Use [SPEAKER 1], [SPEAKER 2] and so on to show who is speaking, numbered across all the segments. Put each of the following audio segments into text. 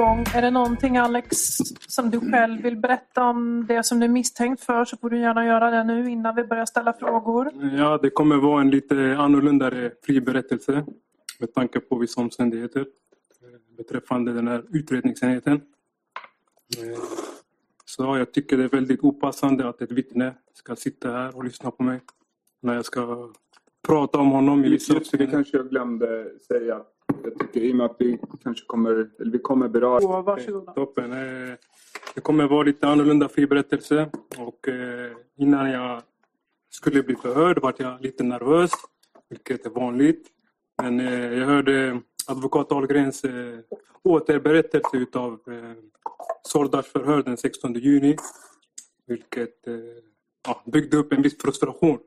[SPEAKER 1] Igång. Är det någonting Alex som du själv vill berätta om det som du är misstänkt för så får du gärna göra det nu innan vi börjar ställa frågor.
[SPEAKER 2] Ja, det kommer vara en lite annorlunda fri berättelse med tanke på vissa omständigheter beträffande den här utredningsenheten. Så jag tycker det är väldigt opassande att ett vittne ska sitta här och lyssna på mig när jag ska prata om honom i vissa
[SPEAKER 3] Just det kanske jag glömde säga. Jag tycker i och med att vi kanske kommer, eller vi kommer beröra...
[SPEAKER 1] Så, varsågoda.
[SPEAKER 2] Toppen. Eh, Det kommer vara lite annorlunda fri berättelse och eh, innan jag skulle bli förhörd var jag lite nervös, vilket är vanligt. Men eh, jag hörde advokat Ahlgrens återberättelse utav eh, Sordas förhör den 16 juni, vilket ja, byggde upp en viss frustration.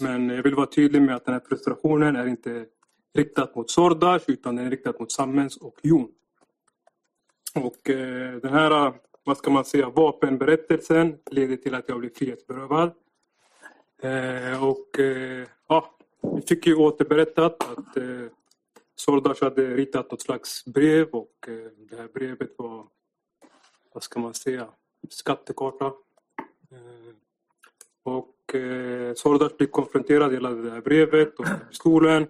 [SPEAKER 2] Men jag vill vara tydlig med att den här frustrationen är inte riktat mot Sordas utan den är riktad mot Sammens och Jon. Och eh, den här, vad ska man säga, vapenberättelsen leder till att jag blir frihetsberövad. Eh, och eh, ja, vi fick ju återberättat att eh, Sordas hade ritat något slags brev och eh, det här brevet var, vad ska man säga, skattekarta. Eh, och eh, Sordas blir konfronterad hela det här brevet och pistolen.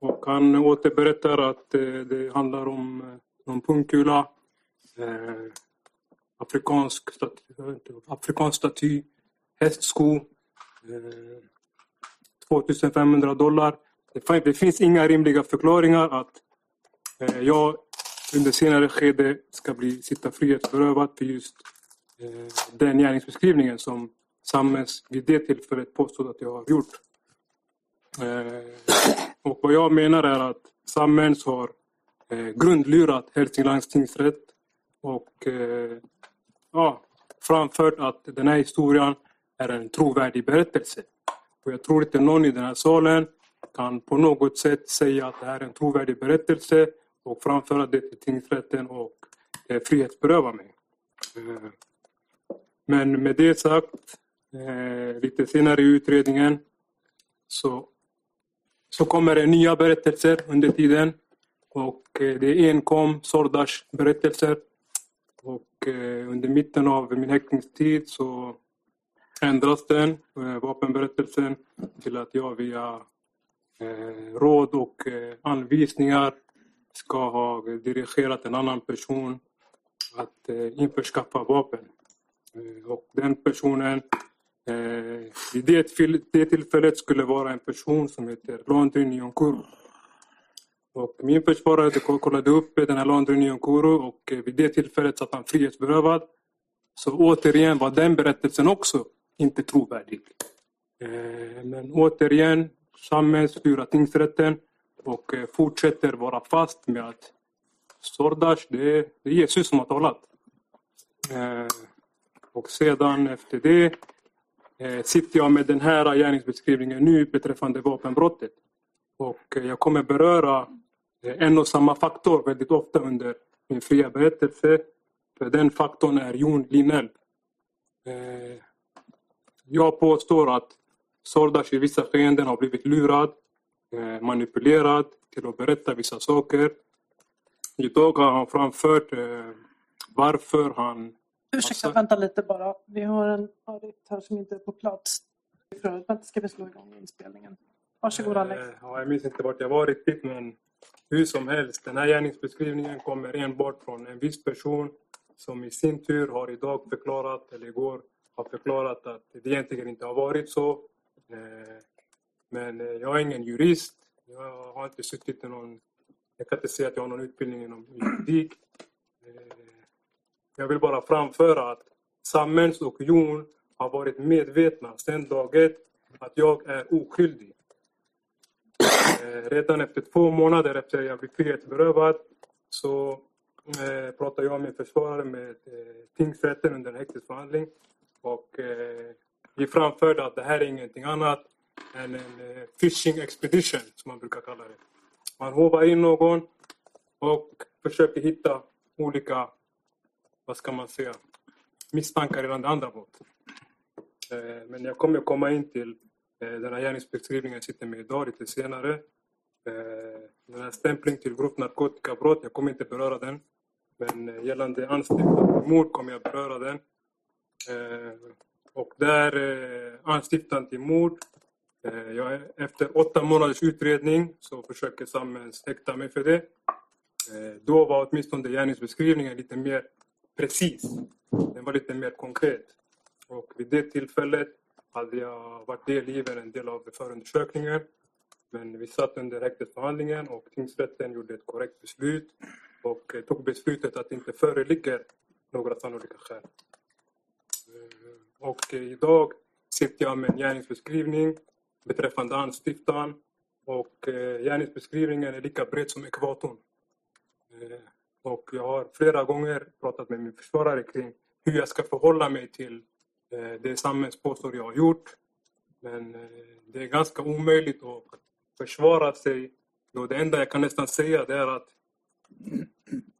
[SPEAKER 2] Och han återberättar att eh, det handlar om eh, någon pungkula, eh, afrikansk, staty, afrikansk staty, hästsko, eh, 2500 dollar. Det, det finns inga rimliga förklaringar att eh, jag under senare skede ska bli sitta frihetsberövad för just eh, den gärningsbeskrivningen som Sammes vid det tillfället påstod att jag har gjort. Eh, och vad jag menar är att Sammens har eh, grundlurat Hälsinglands tingsrätt och eh, ja, framfört att den här historien är en trovärdig berättelse. Och jag tror inte någon i den här salen kan på något sätt säga att det här är en trovärdig berättelse och framföra det till tingsrätten och eh, frihetsberöva mig. Eh, men med det sagt, eh, lite senare i utredningen så, så kommer det nya berättelser under tiden. Och eh, det är enkom Sordas berättelser. Och eh, under mitten av min häktningstid så ändras den, eh, vapenberättelsen, till att jag via råd och anvisningar ska ha dirigerat en annan person att införskaffa vapen. Och den personen vid det, det tillfället skulle vara en person som heter Landry Nyonkuru. Och min försvarare kollade upp den här Landry Nyonkuru och eh, vid det tillfället satt han frihetsberövad. Så återigen var den berättelsen också inte trovärdig. Eh, Men återigen, Sammens styra tingsrätten och eh, fortsätter vara fast med att Sordas, det är, Jesus som har talat. Eh, Och sedan efter det Eh, sitter jag med den här gärningsbeskrivningen nu beträffande vapenbrottet. Och eh, jag kommer beröra eh, en och samma faktor väldigt ofta under min fria berättelse. För den faktorn är Jon Linell. Jag påstår att Sordas i vissa skeenden har blivit lurad, manipulerad till att berätta vissa saker. Idag har han framfört varför han
[SPEAKER 1] Ursäkta, vänta lite bara. Vi har en audit här som inte är på plats. Vänta, ska vi slå igång inspelningen? Varsågod Alex.
[SPEAKER 2] Eh, Ja, jag minns inte vart jag var riktigt men hur som helst, den här gärningsbeskrivningen kommer enbart från en viss person som i sin tur har idag förklarat, eller igår har förklarat att det egentligen inte har varit så. Eh, Men eh, jag är ingen jurist. Jag har inte suttit i någon... Jag kan inte säga att jag har någon utbildning inom juridik. Jag vill bara framföra att samhälls och Jon har varit medvetna sedan dag ett att jag är oskyldig. Eh, Redan efter två månader efter jag blev frihetsberövad så eh, pratade jag med försvarare med eh, tingsrätten under en häktesförhandling. Och eh, vi framförde att det här är ingenting annat än en eh, fishing expedition, som man brukar kalla det. Man hovar in någon och försöker hitta olika, vad ska man säga, misstankar gällande andra brott. Eh, men jag kommer komma in till eh, den här gärningsbeskrivningen jag sitter med idag lite senare. Eh, den här stämpling till grovt narkotikabrott, jag kommer inte beröra den. Men gällande anstiftan till mord kommer jag beröra den. Och där anstiftan till mord. Jag, efter åtta månaders utredning så försöker samhället häkta mig för det. Då var åtminstone gärningsbeskrivningen lite mer precis. Den var lite mer konkret. Och vid det tillfället hade jag varit delgiven en del av förundersökningen. Men vi satt under häktesförhandlingen och tingsrätten gjorde ett korrekt beslut och eh, tog beslutet att det inte föreligger några sannolika skäl. Eh, och eh, idag sitter jag med en gärningsbeskrivning beträffande anstiftan och gärningsbeskrivningen är lika bred som ekvatorn. Och jag har flera gånger pratat med min försvarare kring hur jag ska förhålla mig till eh, det samhällspåstår jag har gjort. Men eh, det är ganska omöjligt att försvara sig. Då det enda jag kan nästan säga det är att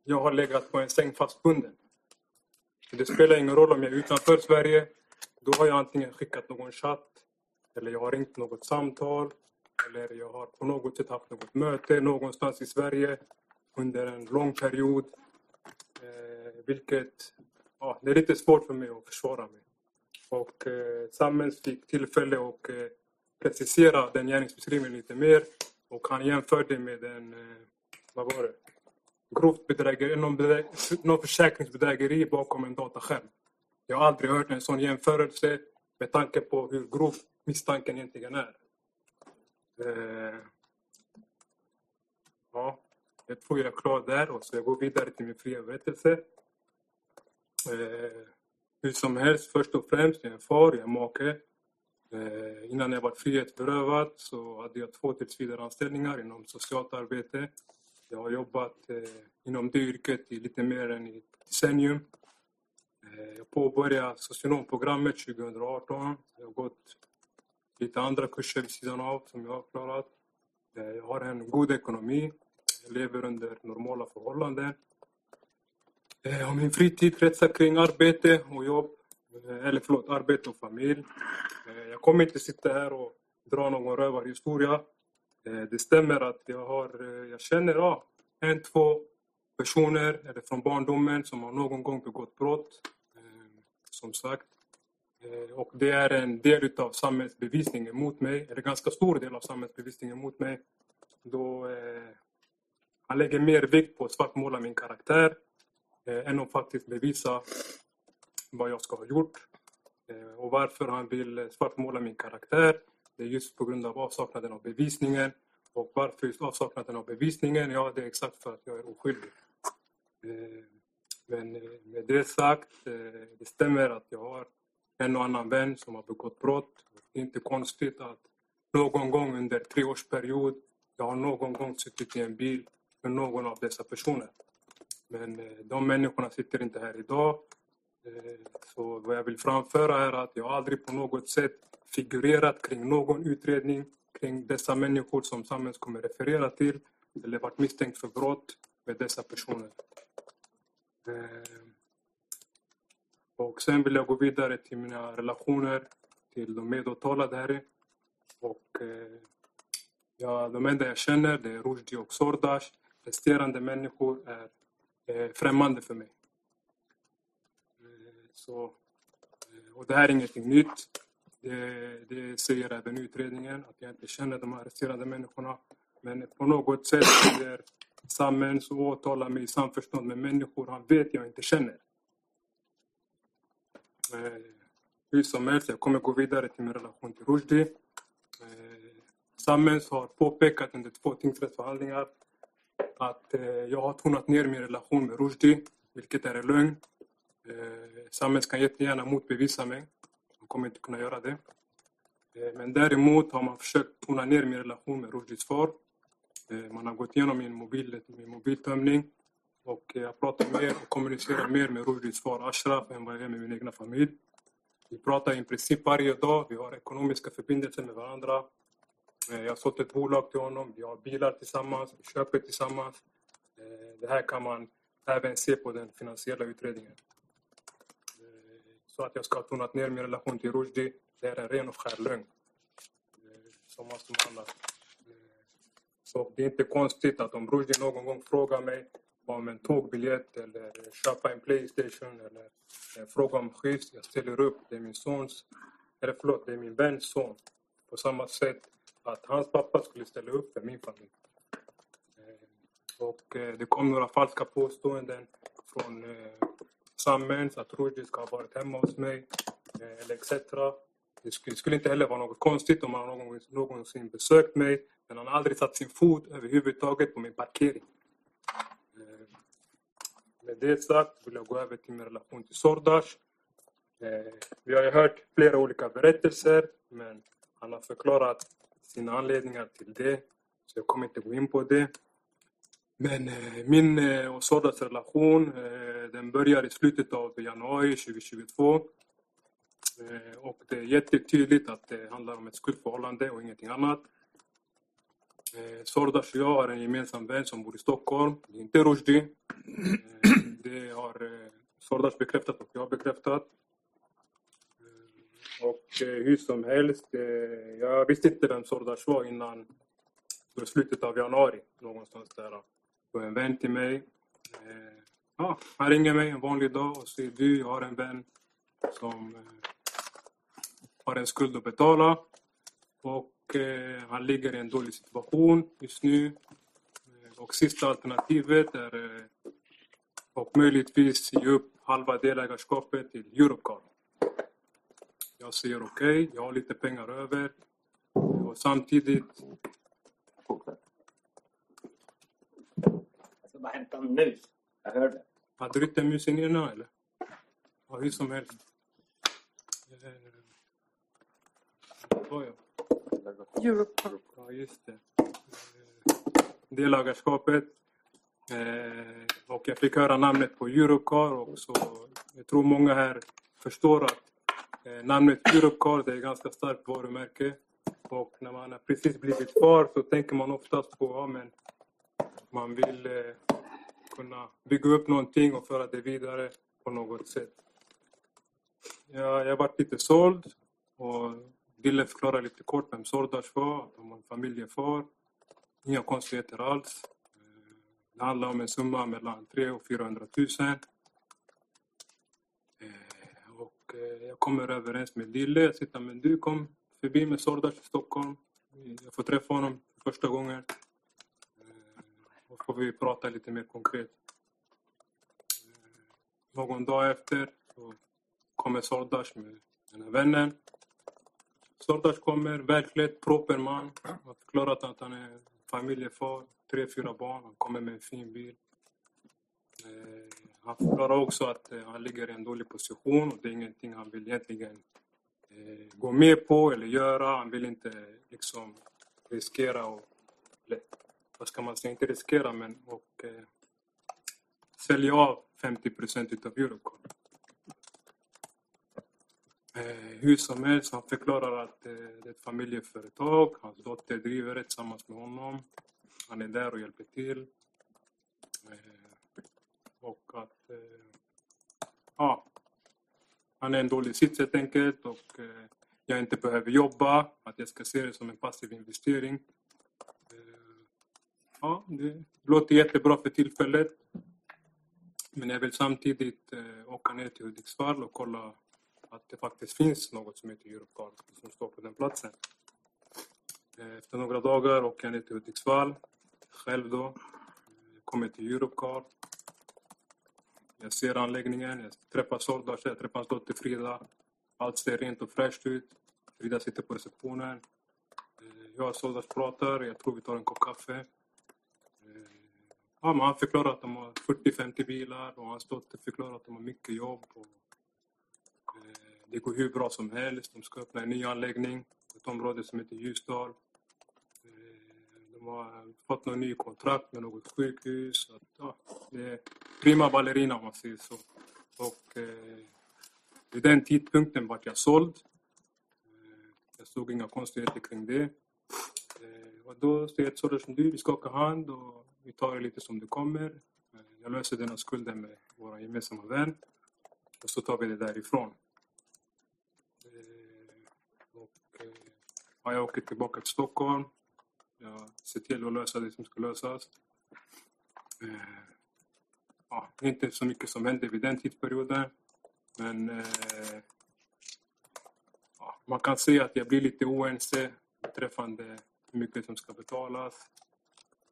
[SPEAKER 2] jag har legat på en säng fastbunden. Det spelar ingen roll om jag är utanför Sverige. Då har jag antingen skickat någon chatt eller jag har ringt något samtal eller jag har på något sätt haft något möte någonstans i Sverige under en lång period. Eh, vilket ja, det är lite svårt för mig att försvara mig. Och eh, Sammens fick tillfälle att eh, precisera den gärningsbeskrivningen lite mer och han jämförde med en, eh, vad var det, grovt bedrägeri, någon, bedrä, någon försäkringsbedrägeri bakom en dataskärm. Jag har aldrig hört en sån jämförelse med tanke på hur grov misstanken egentligen är. Eh, ja, jag tror jag är klar där och så jag går vidare till min fria berättelse. Eh, hur som helst, först och främst, jag är far, jag är make. Eh, innan jag var frihetsberövad så hade jag två tillsvidareanställningar inom socialt arbete. Jag har jobbat eh, inom det yrket i lite mer än ett decennium. Eh, jag påbörjade socionomprogrammet 2018. Jag har gått lite andra kurser vid sidan av som jag har klarat. Eh, jag har en god ekonomi. Jag lever under normala förhållanden. Eh, och min fritid kretsar kring arbete och jobb. Eh, eller förlåt, arbete och familj. Eh, jag kommer inte sitta här och dra någon rövarhistoria. Det stämmer att jag, har, jag känner ja, en, två personer eller från barndomen som har någon gång begått brott. Som sagt. Och det är en del av samhällsbevisningen mot mig, eller ganska stor del av samhällsbevisningen mot mig. Då han lägger mer vikt på att svartmåla min karaktär eh, än att faktiskt bevisa vad jag ska ha gjort. Eh, och varför han vill svartmåla min karaktär, det är just på grund av avsaknaden av bevisningen. Och varför just avsaknaden av bevisningen? Ja, det är exakt för att jag är oskyldig. Eh, men eh, med det sagt, eh, det stämmer att jag har en och annan vän som har begått brott. Det är inte konstigt att någon gång under tre års period, jag har någon gång suttit i en bil med någon av dessa personer. Men eh, de människorna sitter inte här idag. Eh, så vad jag vill framföra är att jag aldrig på något sätt figurerat kring någon utredning kring dessa människor som samhället kommer referera till eller varit misstänkt för brott med dessa personer. Eh, och sen vill jag gå vidare till mina relationer till de medåtalade här. Och ja, de enda jag känner det är Rushdie och Sordash. Resterande människor är eh, främmande för mig. Eh, så, eh, och det här är ingenting nytt. Det, det säger även utredningen, att jag inte känner de här resterande människorna. Men på något sätt säger Sammens så åtalar mig i samförstånd med människor han vet jag inte känner. Eh, hur som helst, jag kommer gå vidare till min relation till Rushdie. Eh, Sammens har påpekat under två tingsrättsförhandlingar att eh, jag har tonat ner min relation med Rushdie, vilket är en lögn. Eh, kan jättegärna motbevisa mig. De kommer inte kunna göra det. Eh, men däremot har man försökt tona ner min relation med Rushdies far. Eh, man har gått igenom min, mobil, min mobiltömning och eh, jag pratar mer och kommunicerar mer med Rushdies far Ashraf än vad jag gör med min egna familj. Vi pratar i princip varje dag. Vi har ekonomiska förbindelser med varandra. Eh, jag har sålt ett bolag till honom. Vi har bilar tillsammans. Vi köper tillsammans. Eh, det här kan man även se på den finansiella utredningen. Eh, så att jag ska ha tonat ner min relation till Rushdie, det är en ren och skär lögn. Som annat. Så det är inte konstigt att om Rushdie någon gång frågar mig om en tågbiljett eller köpa en Playstation eller fråga om skift, jag ställer upp. Det är min sons, eller förlåt, det är min väns son. På samma sätt att hans pappa skulle ställa upp för min familj. Eh, och eh, det kom några falska påståenden från eh, Sammens att Rushdie ska ha varit hemma hos mig eller etc. Det skulle, inte heller vara något konstigt om han någonsin besökt mig men han har aldrig satt sin fot överhuvudtaget på min parkering. Med det sagt vill jag gå över till min relation till Sordash. Vi har ju hört flera olika berättelser men han har förklarat sina anledningar till det så jag kommer inte gå in på det. Men eh, min eh, och Sordas relation eh, den börjar i slutet av januari 2022. Eh, och det är jättetydligt att det handlar om ett skuldförhållande och ingenting annat. Eh, Sordas och jag har en gemensam vän som bor i Stockholm. Det är inte Rushdie. Eh, det har eh, Sordas bekräftat och jag har bekräftat. Och eh, hur som helst, eh, jag visste inte vem Sordas var innan i slutet av januari någonstans där. Och en vän till mig. Eh, ja, han ringer mig en vanlig dag och säger du, jag har en vän som har en skuld att betala och han ligger i en dålig situation just nu. Och sista alternativet är att och möjligtvis ge upp halva delägarskapet till Europcar. Jag säger okej, jag har lite pengar över och samtidigt
[SPEAKER 4] Jag ska bara hämta en mus. Jag hörde.
[SPEAKER 2] Hade du inte musen innan eller? Ja, hur som helst. Eh, vad jag?
[SPEAKER 1] Europe.
[SPEAKER 2] Ja, just det. Eh, Delägarskapet. Eh, och jag fick höra namnet på Europcar och så jag tror många här förstår att Eh, namnet Europcar det är ett ganska starkt varumärke. Och när man har precis blivit far så tänker man oftast på ja, man vill eh, kunna bygga upp någonting och föra det vidare på något sätt. Jag, jag varit lite såld och ville förklara lite kort vem Sordas var, att han var en familjefar. Inga konstigheter alls. Eh, det handlar om en summa mellan 300 000 och 400 000. Och eh, jag kommer överens med Dille. Jag sitter men du kom förbi med Sordas i Stockholm. Eh, jag får träffa honom för första gången. Då Och får vi prata lite mer konkret. Någon dag efter så kommer Sordas med den här vännen. Sordas kommer, välklädd, proper man. Har förklarat att han är familjefar, tre, fyra barn. Han kommer med en fin bil. Han förklarar också att eh, han ligger i en dålig position och det är ingenting han vill egentligen eh, gå med på eller göra. Han vill inte liksom riskera och, eller, vad ska man säga, inte riskera men och eh, sälja av 50 procent utav Eurocon. Eh, hur som helst, han förklarar att eh, det är ett familjeföretag. Hans dotter driver det tillsammans med honom. Han är där och hjälper till. Eh, och att eh, ja, han är i en dålig sits helt enkelt och eh, jag inte behöver jobba. Att jag ska se det som en passiv investering. Eh, ja, det låter jättebra för tillfället. Men jag vill samtidigt eh, åka ner till Hudiksvall och kolla att det faktiskt finns något som heter Europcar som står på den platsen. Eh, efter några dagar åker jag ner till Hudiksvall själv då. Eh, kommer till Europcar. Jag ser anläggningen, jag träffar Sordas, jag träffar hans dotter Frida. Allt ser rent och fräscht ut. Frida sitter på receptionen. Eh, jag och Sordas pratar, jag tror vi tar en kopp kaffe. Eh, ja, men han förklarar att de har 40-50 bilar och hans dotter förklarar att de har mycket jobb. Och, eh, det går hur bra som helst. De ska öppna en ny anläggning i ett område som heter Ljusdal. De har fått någon ny kontrakt med något sjukhus. Så att, ja, det är prima ballerina om man säger så. Och, eh, vid den tidpunkten vart jag såld. Eh, Jag såg inga konstigheter kring det. Eh, Och då säger jag till som du, vi skakar hand och vi tar det lite som det kommer. Eh, Jag löser denna skulden med vår gemensamma vän. Och så tar vi det därifrån. Eh, Och eh, ja, jag åker tillbaka till Stockholm. Jag ser till att lösa det som ska lösas. Eh, Ja, det är inte så mycket som hände vid den tidsperioden. Men eh, ja, man kan se att jag blir lite oense beträffande hur mycket som ska betalas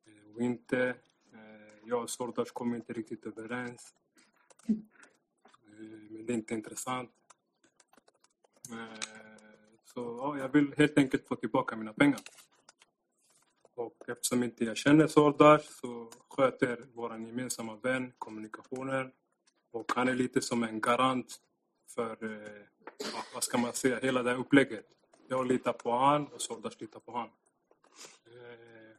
[SPEAKER 2] eh, och inte. Eh, jag och Sordas kommer inte riktigt överens. Eh, men det är inte intressant. Eh, så ja, jag vill helt enkelt få tillbaka mina pengar. Och eftersom inte jag känner Sordar så sköter vår gemensamma vän kommunikationen. Och han är lite som en garant för, eh, vad ska man säga, hela det här upplägget. Jag litar på han och Sordas litar på han. Eh,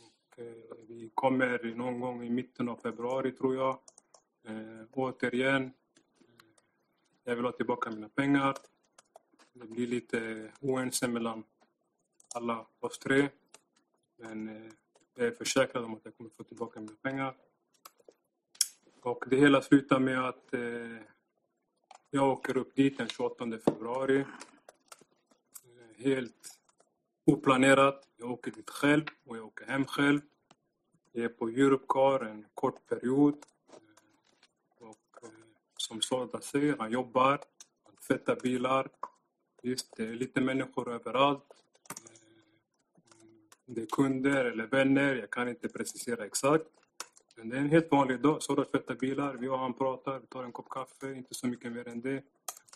[SPEAKER 2] och, eh, vi kommer någon gång i mitten av februari tror jag. Eh, återigen, eh, jag vill ha tillbaka mina pengar. Det blir lite oense mellan alla oss tre. Men eh, jag är försäkrad om att jag kommer få tillbaka mina pengar. Och det hela slutar med att eh, jag åker upp dit den 28 februari. Eh, helt oplanerat. Jag åker dit själv och jag åker hem själv. Jag är på Europcar en kort period. Eh, Och eh, som Sorda säger, han jobbar, han tvättar bilar. Visst, det är lite människor överallt. Det är kunder eller vänner, jag kan inte precisera exakt. Men det är en helt vanlig dag. Sorda tvättar bilar, vi och han pratar, vi tar en kopp kaffe, inte så mycket mer än det.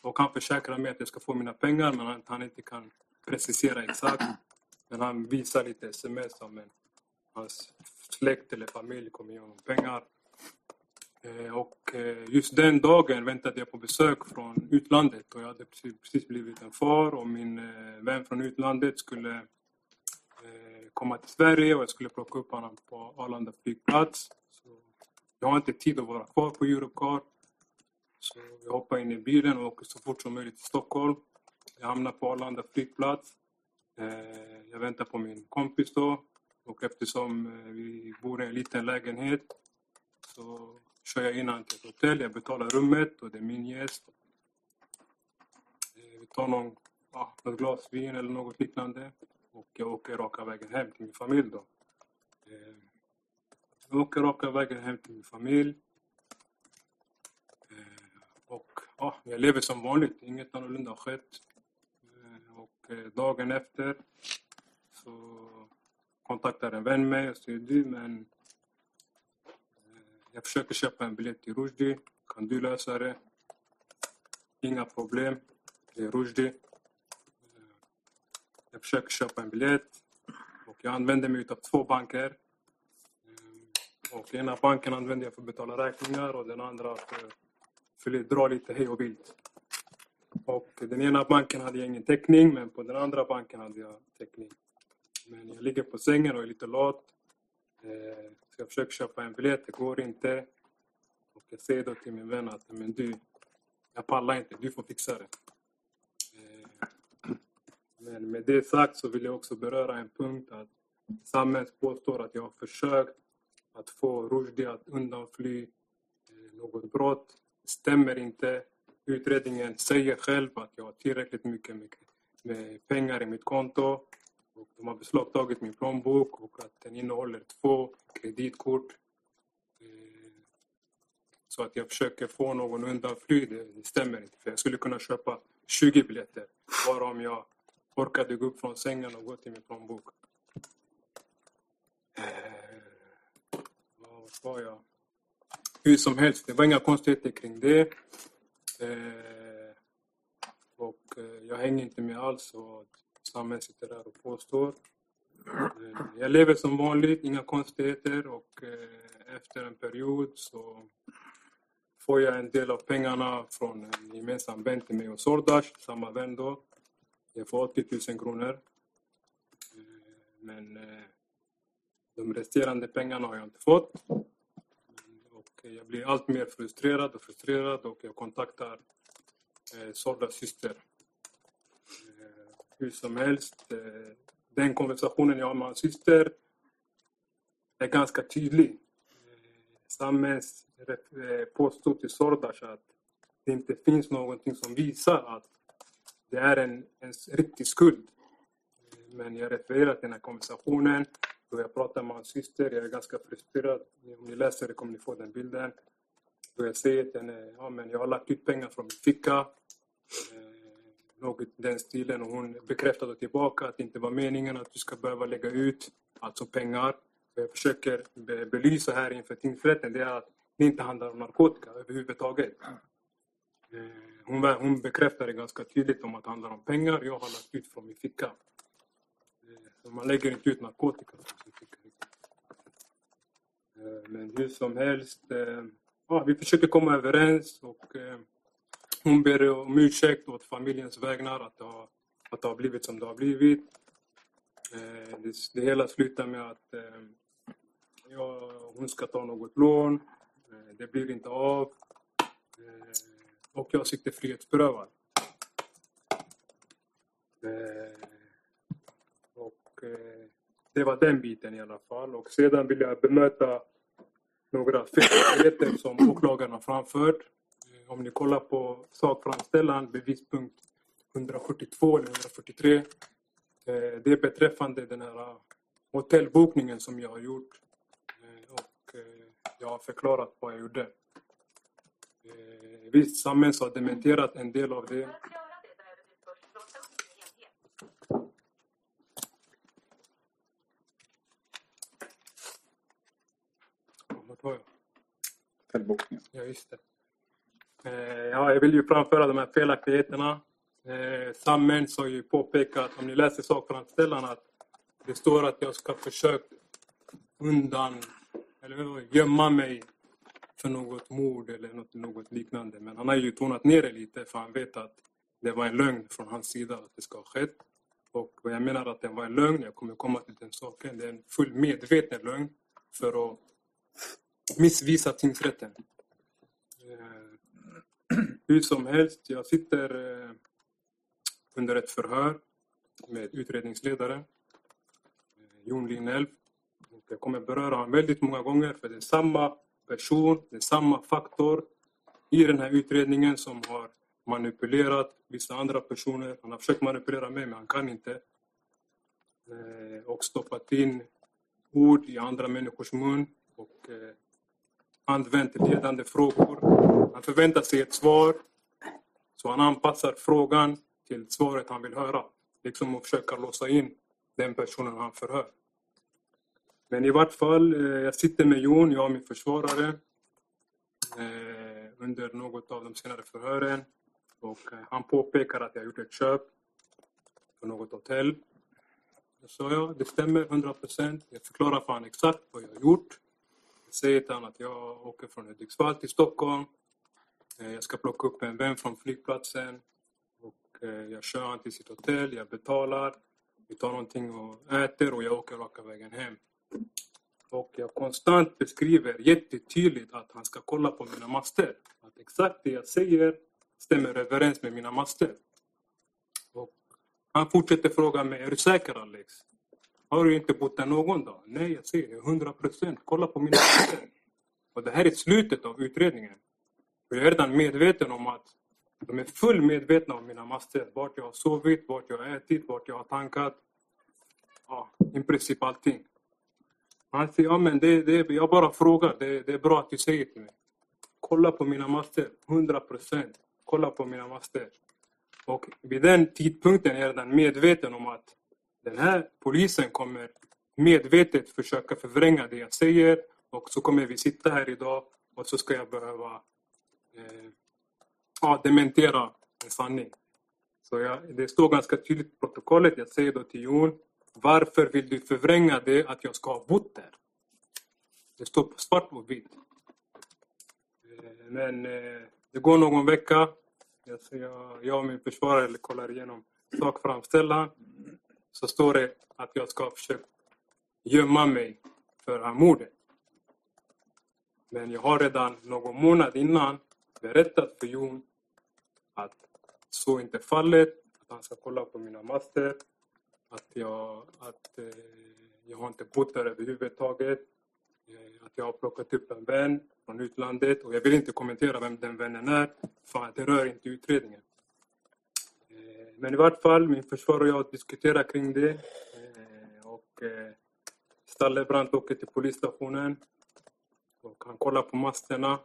[SPEAKER 2] Och han försäkrar mig att jag ska få mina pengar men att han inte kan precisera exakt. Men han visar lite sms om en, hans släkt eller familj kommer ge honom pengar. Eh, Och eh, just den dagen väntade jag på besök från utlandet och jag hade precis, blivit en far och min eh, vän från utlandet skulle komma till Sverige och jag skulle plocka upp honom på Arlanda flygplats. Så jag har inte tid att vara kvar på Europcar. Så jag hoppar in i bilen och åker så fort som möjligt till Stockholm. Jag hamnar på Arlanda flygplats. Eh, jag väntar på min kompis då. Och eftersom eh, vi bor i en liten lägenhet så kör jag in honom till ett hotell. Jag betalar rummet och det är min gäst. Eh, vi tar någon, ja, något glas vin eller något liknande. Och jag åker raka vägen hem till min familj då. Eh, jag åker raka vägen hem till min familj. Eh, och ja, jag lever som vanligt. Inget annorlunda har skett. Eh, och dagen efter så kontaktar en vän mig och säger du men jag försöker köpa en biljett till Rushdie. Kan du lösa det? Inga problem. Det är Rushdie. Jag försöker köpa en biljett och jag använder mig av två banker. Eh, Och ena banken använder jag för att betala räkningar och den andra för, att dra lite hej och vilt. Och den ena banken hade jag ingen täckning men på den andra banken hade jag täckning. Men jag ligger på sängen och är lite lat. Eh, så jag försöker köpa en biljett, det går inte. Och jag säger då till min vän att men du, jag pallar inte, du får fixa det. Men med det sagt så vill jag också beröra en punkt att Sammets påstår att jag har försökt att få Rushdie att undanfly eh, något brott. Det stämmer inte. Utredningen säger själv att jag har tillräckligt mycket med, pengar i mitt konto. Och de har beslagtagit min plånbok och att den innehåller två kreditkort. Eh, så att jag försöker få någon undanfly, det, det stämmer inte. För jag skulle kunna köpa 20 biljetter bara om jag orkade gå upp från sängen och gå till min plånbok. Eh, Vad var jag? Hur som helst, det var inga konstigheter kring det. Eh, och eh, jag hänger inte med alls vad samhället sitter där och påstår. Eh, Jag lever som vanligt, inga konstigheter och eh, efter en period så får jag en del av pengarna från en gemensam vän till mig och Sordash, samma vän då. Jag får 80 000 kronor. Eh, men eh, de resterande pengarna har jag inte fått. Mm, och jag blir allt mer frustrerad och frustrerad och jag kontaktar eh, Sordas syster. Eh, hur som helst, den konversationen jag har med hans syster är ganska tydlig. Sammens påstod till Sordas att det inte finns någonting som visar att det är en, en riktig skuld. Men jag refererar till den här konversationen då jag pratar med hans syster. Jag är ganska frustrerad. Om ni läser det kommer ni få den bilden. Då jag säger till henne, ja men jag har lagt ut pengar från min ficka. Eh, något i den stilen och hon bekräftade tillbaka att det inte var meningen att du ska behöva lägga ut alltså pengar. Jag försöker be- belysa här inför tingsrätten det är att det inte handlar om narkotika överhuvudtaget. Eh, hon, hon bekräftade ganska tydligt om att det handlar om pengar. Jag har lagt ut från min ficka. Eh, man lägger inte ut narkotika från sin ficka. Eh, men hur som helst, eh, ja, vi försöker komma överens och hon ber om ursäkt åt familjens vägnar att det har, att det har blivit som det har blivit. Det, det hela slutar med att ja, hon ska ta något lån. Det blir inte av. Och jag sitter frihetsberövad. Eh, Och eh, det var den biten i alla fall. Och sedan vill jag bemöta några felaktigheter som åklagaren har framfört. Eh, Om ni kollar på sakframställan, bevispunkt 142 eller 143. eh, Det är beträffande den här ah, hotellbokningen som jag har gjort. Eh, Och eh, jag har förklarat vad jag gjorde. Eh, Visst, Sammens har dementerat en del av det. Ja, Vart var jag? Ja, just det. Eh, ja, jag vill ju framföra de här felaktigheterna. Eh, Sammens har ju påpekat, om ni läser sakframställan, att det står att jag ska försöka undan, eller gömma mig för något mord eller något, något liknande. Men han har ju tonat ner det lite för han vet att det var en lögn från hans sida att det ska ha skett. Och jag menar att det var en lögn, jag kommer komma till den saken, det är en full medveten lögn för att missvisa tingsrätten. Eh, hur som helst, jag sitter eh, under ett förhör med utredningsledare, eh, Jon Lignell. Jag kommer beröra honom väldigt många gånger för det är samma person, det är samma faktor i den här utredningen som har manipulerat vissa andra personer. Han har försökt manipulera mig men han kan inte. Eh, Och stoppat in ord i andra människors mun och eh, använt ledande frågor. Han förväntar sig ett svar så han anpassar frågan till svaret han vill höra. Liksom att försöka låsa in den personen han förhör. Men i vart fall, eh, jag sitter med Jon, jag och min försvarare eh, under något av de senare förhören. Och eh, han påpekar att jag gjort ett köp på något hotell. Då sa jag, det stämmer 100 procent. Jag förklarar för honom exakt vad jag har gjort. Jag säger till honom att jag åker från Hudiksvall till Stockholm. Jag ska plocka upp en vän från flygplatsen. Och jag kör honom till sitt hotell, jag betalar. Vi tar någonting och äter och jag åker raka vägen hem. Och jag konstant beskriver jättetydligt att han ska kolla på mina master. Att exakt det jag säger stämmer överens med mina master. Och han fortsätter fråga mig, är du säker Alex? Har du inte bott där någon dag? Nej, jag säger det, 100 procent. Kolla på mina master. Och det här är slutet av utredningen. Och jag är redan medveten om att de är fullt medvetna om mina master. Vart jag har sovit, vart jag har ätit, vart jag har tankat. Ja, i princip allting. Han säger, ja men det, det, jag bara frågar. Det, det är bra att du säger till mig. Kolla på mina master. 100 procent. Kolla på mina master. Och vid den tidpunkten är jag redan medveten om att den här polisen kommer medvetet försöka förvränga det jag säger. Och så kommer vi sitta här idag och så ska jag behöva eh, ja, dementera en sanning. Så jag, det står ganska tydligt i protokollet. Jag säger då till Jon, varför vill du förvränga det att jag ska ha bott där? Det står på svart på vitt. Eh, men eh, det går någon vecka. Jag, och min försvarare kollar igenom sakframställan. Så står det att jag ska försöka gömma mig för det här mordet. Men jag har redan någon månad innan berättat för Jon att så inte är fallet. Att han ska kolla på mina master. Att jag, att, eh, jag har inte bott där överhuvudtaget. Eh, att jag har plockat upp en vän från utlandet och jag vill inte kommentera vem den vännen är för att det rör inte utredningen. Eh, men i vart fall, min försvarare och jag diskuterar kring det. Eh, och eh, Stallebrant åker till polisstationen och han kollar på masterna.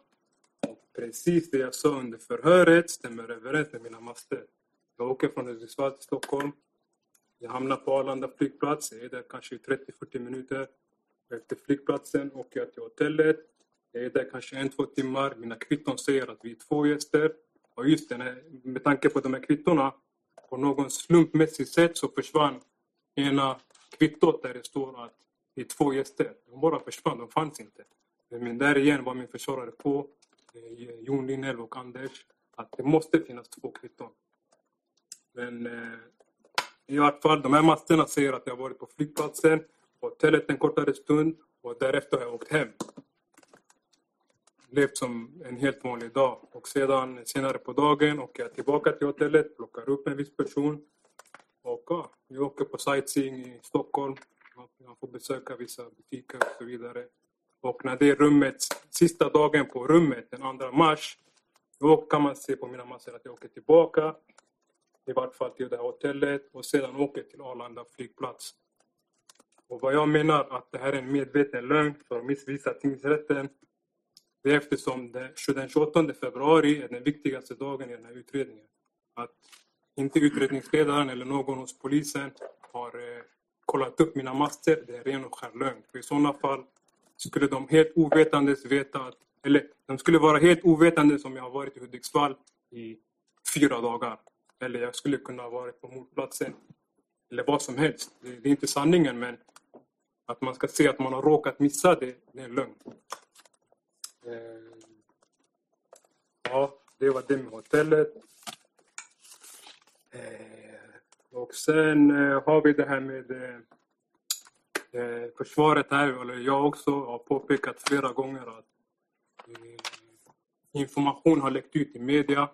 [SPEAKER 2] Och precis det jag sa under förhöret stämmer överens med mina master. Jag åker från Hudiksvall till Stockholm. Jag hamnar på Arlanda flygplats. Jag är där kanske i 30-40 minuter. Efter flygplatsen åker jag till hotellet. Jag är där kanske en, två timmar. Mina kvitton säger att vi är två gäster. Och just den här, med tanke på de här kvittona, på någon slumpmässigt sätt så försvann ena kvittot där det står att vi är två gäster. De bara försvann, de fanns inte. Men där igen var min försvarare på, eh, Jon Linnell och Anders, att det måste finnas två kvitton. Men eh, i vart fall, de här masterna säger att jag har varit på flygplatsen, på hotellet en kortare stund och därefter har jag åkt hem. Levt som en helt vanlig dag. Och sedan senare på dagen åker jag tillbaka till hotellet, plockar upp en viss person och ja, vi åker på sightseeing i Stockholm. Man får besöka vissa butiker och så vidare. Och när det är rummet, sista dagen på rummet, den 2 mars, då kan man se på mina massor att jag åker tillbaka i vart fall till det här hotellet och sedan åker till Arlanda flygplats. Och vad jag menar att det här är en medveten lögn för att missvisa tingsrätten det är eftersom det, den 28 februari är den viktigaste dagen i den här utredningen. Att inte utredningsledaren eller någon hos polisen har eh, kollat upp mina master, det är ren och skär lögn. För i sådana fall skulle de helt ovetandes veta att, eller de skulle vara helt ovetandes om jag har varit i Hudiksvall i fyra dagar. Eller jag skulle kunna ha varit på mordplatsen. Eller vad som helst. Det, det är inte sanningen men att man ska se att man har råkat missa det, det är en lögn. Eh, ja, det var det med hotellet. Eh, och sen eh, har vi det här med eh, eh försvaret här, eller jag också har påpekat flera gånger att eh, information har läckt ut i media.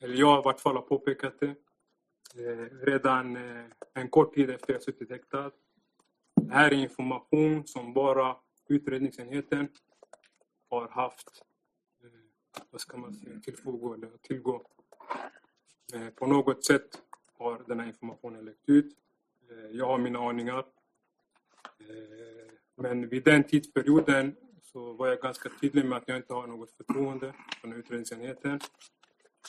[SPEAKER 2] Eller jag i vart fall har påpekat det. Eh, redan eh, en kort tid efter jag suttit häktad. Det här är information som bara utredningsenheten har haft, eh, vad ska man säga, tillfogo eller tillgå. Eh, på något sätt har den här informationen läckt ut. Eh, jag har mina aningar. Eh, men vid den tidsperioden så var jag ganska tydlig med att jag inte har något förtroende från utredningsenheten.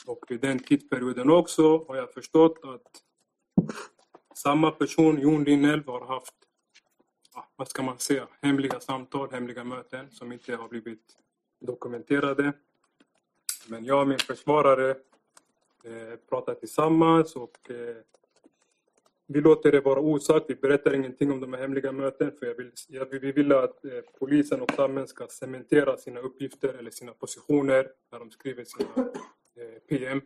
[SPEAKER 2] Och den tidsperioden också har jag förstått att samma person, Jon Linnell, har haft, vad ska man säga, hemliga samtal, hemliga möten som inte har blivit dokumenterade. Men jag och min försvarare eh, pratar tillsammans och eh, vi låter det vara osagt. Vi berättar ingenting om de här hemliga mötena för jag vill, jag, vi vill att eh, polisen och samhället ska cementera sina uppgifter eller sina positioner när de skriver sina Eh, PM.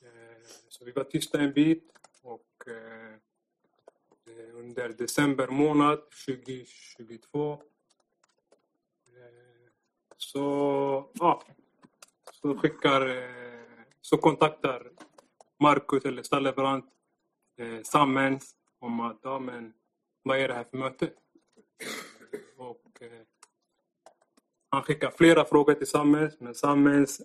[SPEAKER 2] Eh, så vi var tysta en bit och eh, under december månad 2022 så, ja, så skickar, så kontaktar Marcus eller Stallebrand eh, Sammens om att, ja men vad är det här för möte? Och eh, han skickar flera frågor till Sammens, men Sammens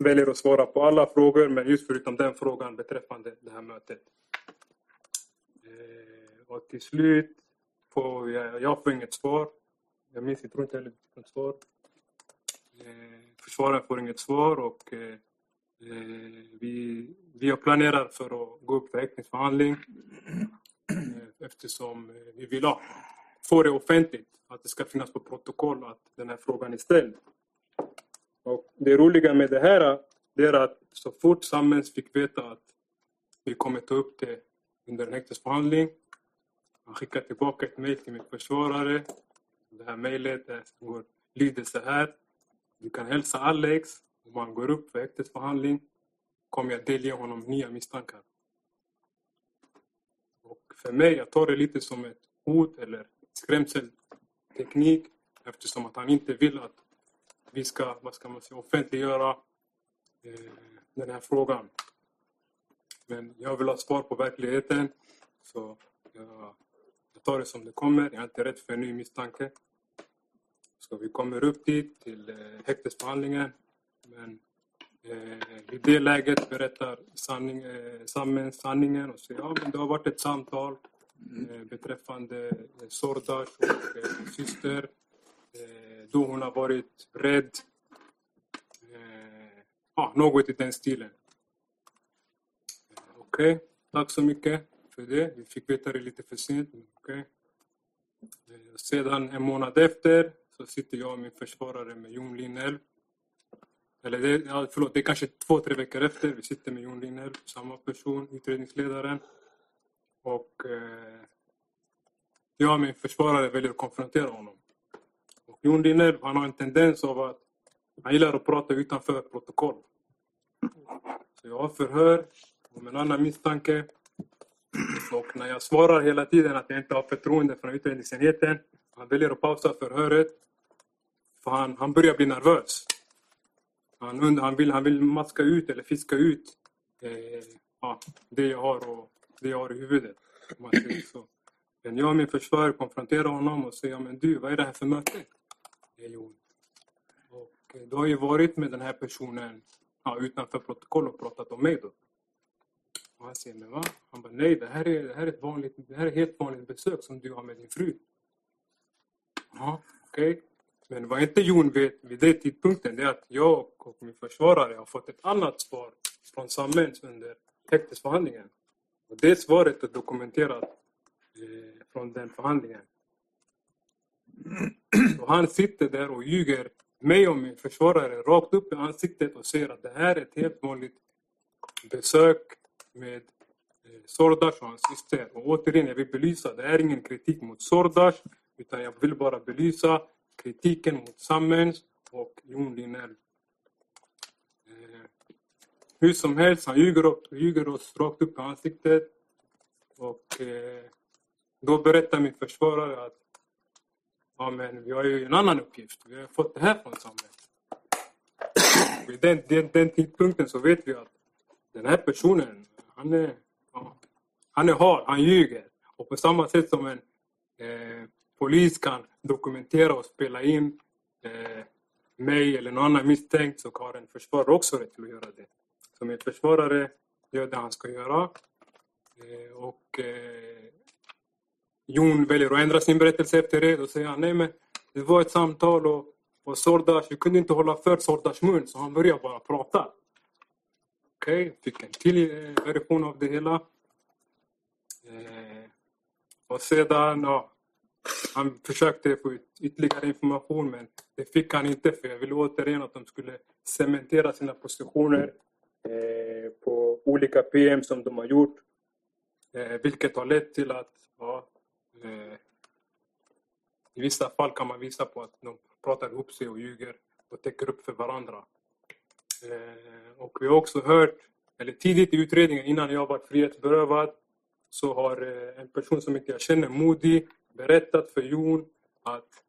[SPEAKER 2] väljer att svara på alla frågor, men just förutom den frågan beträffande det här mötet. Eh, och till slut får jag, jag får inget svar. Jag minns, jag tror inte heller något svar. Eh, försvararen får inget svar och eh, vi, vi planerar för att gå upp för häktningsförhandling eftersom vi vill ha, få det offentligt, att det ska finnas på protokoll att den här frågan är ställd. Och det roliga med det här det är att så fort Sammens fick veta att vi kommer ta upp det under en häktesförhandling han skickar tillbaka ett mejl till min försvarare. Det här mejlet är- lyder så här. Du kan hälsa Alex om han går upp för häktesförhandling kommer jag delge honom nya misstankar. Och för mig, jag tar det lite som ett hot eller skrämselteknik eftersom att han inte vill att vi ska, vad ska man säga, offentliggöra eh, den här frågan. Men jag vill ha svar på verkligheten. Så jag, jag tar det som det kommer. Jag är inte rädd för en ny misstanke. Så vi kommer upp dit till eh, häktesförhandlingen. Men eh, i det läget berättar sanning, eh, Sammen sanningen och säger ja men det har varit ett samtal eh, beträffande eh, Sordas och eh, syster. Då hon har varit rädd. Eh, ja, något i den stilen. Okej, Okej, tack så mycket för det. Vi fick veta det lite för sent. Okay. Eh, Sedan en månad efter så sitter jag och min försvarare med Jon Linnell. Eller det, ja, förlåt, det är kanske två, tre veckor efter. Vi sitter med Jon Linnell, samma person, utredningsledaren. Och eh, jag och min försvarare väljer att konfrontera honom. Jon Linnell, han har en tendens av att han gillar att prata utanför protokoll. Så jag har förhör om en annan misstanke. Och när jag svarar hela tiden att jag inte har förtroende från utredningsenheten, han väljer att pausa förhöret. För han, han börjar bli nervös. Han, undrar, han, vill, han vill maska ut eller fiska ut eh, ja, det jag har och det jag har i huvudet. så. Men jag och min försvarare konfronterar honom och säger men du, vad är det här för möte? Religion. Och eh, du har ju varit med den här personen ja, utanför protokoll och pratat om mig då. Och han säger, men va? Han bara, nej det här är, det här är, ett, vanligt, det här är ett helt vanligt besök som du har med din fru. Ja, okej. Men vad inte Jon vet vid den tidpunkten det är att jag och min försvarare har fått ett annat svar från Sammens under häktesförhandlingen. Och det svaret är dokumenterat eh, från den förhandlingen. Och han sitter där och ljuger mig och min försvarare rakt upp i ansiktet och säger att det här är ett helt vanligt besök med eh, Sordas och hans syster. Och återigen, jag vill belysa, det här är ingen kritik mot Sordas utan jag vill bara belysa kritiken mot Sammens och Jon Linnell. Eh, hur som helst, han ljuger, upp, ljuger oss rakt upp i ansiktet. Och eh, då berättar min försvarare att ja, men vi har ju en annan uppgift. Vi har fått det här från samhället. Vid den, den, den tidpunkten så vet vi att den här personen, han är, ja, han är hard, han ljuger. Och på samma sätt som en eh, polis kan dokumentera och spela in eh, mig eller någon annan misstänkt så har en försvarare också rätt till att göra det. Så min försvarare gör det han ska göra. Eh, och eh, Jon väljer att ändra sin berättelse efter det. Då säger han, nej men det var ett samtal och, och Sordas, vi kunde inte hålla för Sordas mun så han började bara prata. Okej, okay, fick en till eh, version av det hela. Eh, och sedan, ja, han försökte få ut ytterligare information men det fick han inte för jag ville återigen att de skulle cementera sina positioner eh, på olika PM som de har gjort. Eh, vilket har lett till att ja, eh, i vissa fall kan man visa på att de pratar ihop sig och ljuger och täcker upp för varandra. Eh, och vi har också hört, eller tidigt i utredningen innan jag var frihetsberövad, så har eh, en person som inte jag känner, Modi, berättat för Jon att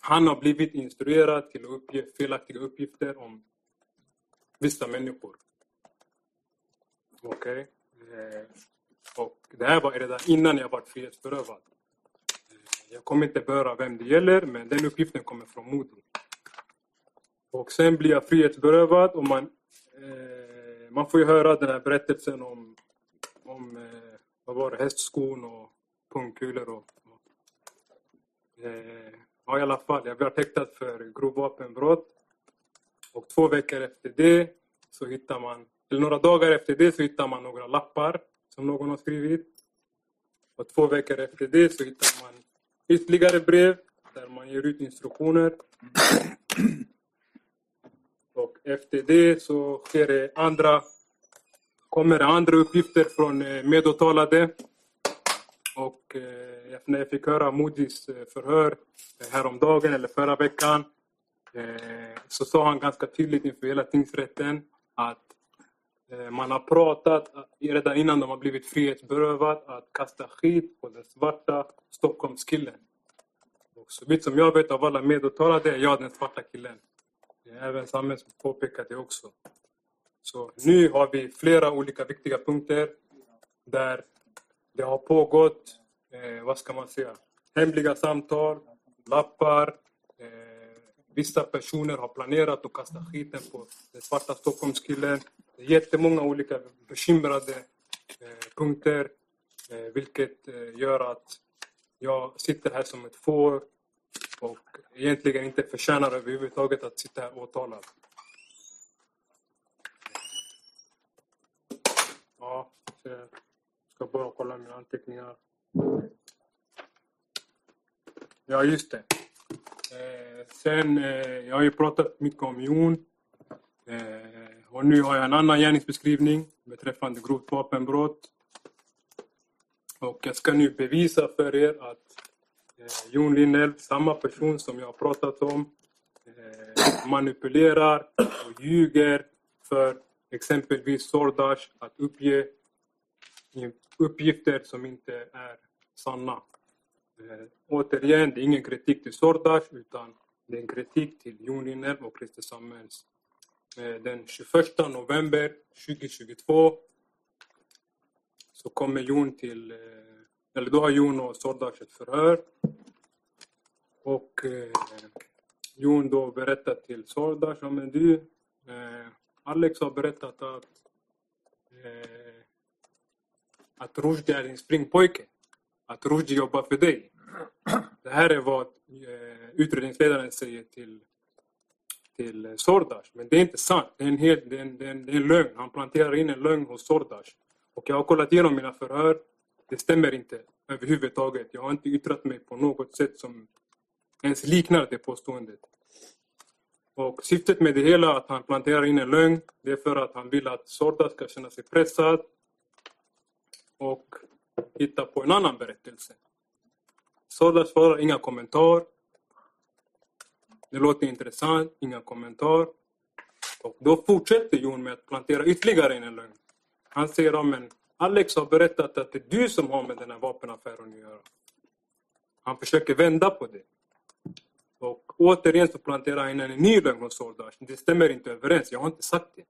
[SPEAKER 2] han har blivit instruerad till att uppge felaktiga uppgifter om vissa människor. Okej? Okay. Eh, och det här var redan innan jag var frihetsberövad. Eh, jag kommer inte beröra vem det gäller, men den uppgiften kommer från Modi. Och sen blir jag frihetsberövad och man, eh, man får ju höra den här berättelsen om, om eh, vad var det, hästskon och pungkulor. Och, och, eh, ja, i alla fall, jag blev häktad för grov vapenbrott. Och två veckor efter det så hittar man, eller några dagar efter det så hittar man några lappar som någon har skrivit. Och två veckor efter det så hittar man ytterligare brev där man ger ut instruktioner. Och efter det så sker det andra, kommer det andra uppgifter från eh, medåtalade. Och eh, när jag fick höra Modis eh, förhör eh, häromdagen eller förra veckan eh, så sa han ganska tydligt inför hela tingsrätten att Eh, man har pratat eh, redan innan de har blivit frihetsberövad att kasta skit på den svarta Stockholmskillen. Och så vitt som jag vet av alla medåtalade är jag den svarta killen. Även samhällsministern påpekar det också. Så nu har vi flera olika viktiga punkter där det har pågått, eh, vad ska man säga, hemliga samtal, lappar. Eh, vissa personer har planerat att kasta skiten på den svarta Stockholmskillen. Det är jättemånga olika bekymrade eh, punkter eh, vilket eh, gör att jag sitter här som ett får och egentligen inte förtjänar överhuvudtaget att sitta här åtalad. Ja, jag ska bara kolla mina anteckningar. Ja, just det. Sen, jag har ju pratat mycket om Jon. Eh, och nu har jag en annan gärningsbeskrivning beträffande grovt vapenbrott. Och jag ska nu bevisa för er att eh, Jon Linnell, samma person som jag har pratat om, eh, manipulerar och ljuger för exempelvis Sordash att uppge uppgifter som inte är sanna. Eh, återigen, det är ingen kritik till Sordash utan det är en kritik till Jon Linnell och Christer Samuels Eh, den 21 november 2022 så kommer Jon till, eh, eller då har Jon och Sordash ett förhör. Och eh, Jon då berättar till Sordash, ja men du, eh, Alex har berättat att eh, att Rushdie är din springpojke. Att Rushdie jobbar för dig. Det här är vad eh, utredningsledaren säger till, till eh, Sordash. Men det är inte sant. Det är, en hel, det, är en, det, är en, det är en lögn. Han planterar in en lögn hos Sordash. Och jag har kollat igenom mina förhör. Det stämmer inte överhuvudtaget. Jag har inte yttrat mig på något sätt som ens liknar det påståendet. Och syftet med det hela, att han planterar in en lögn, det är för att han vill att Sordas ska känna sig pressad och hitta på en annan berättelse. Sordas svarar inga kommentarer. Det låter intressant, inga kommentar. Och då fortsätter Jon med att plantera ytterligare en lögn. Han säger att men Alex har berättat att det är du som har med den här vapenaffären att göra. Han försöker vända på det. Och återigen så planterar han in en ny lögn hos Sordash. Det stämmer inte överens, jag har inte sagt det.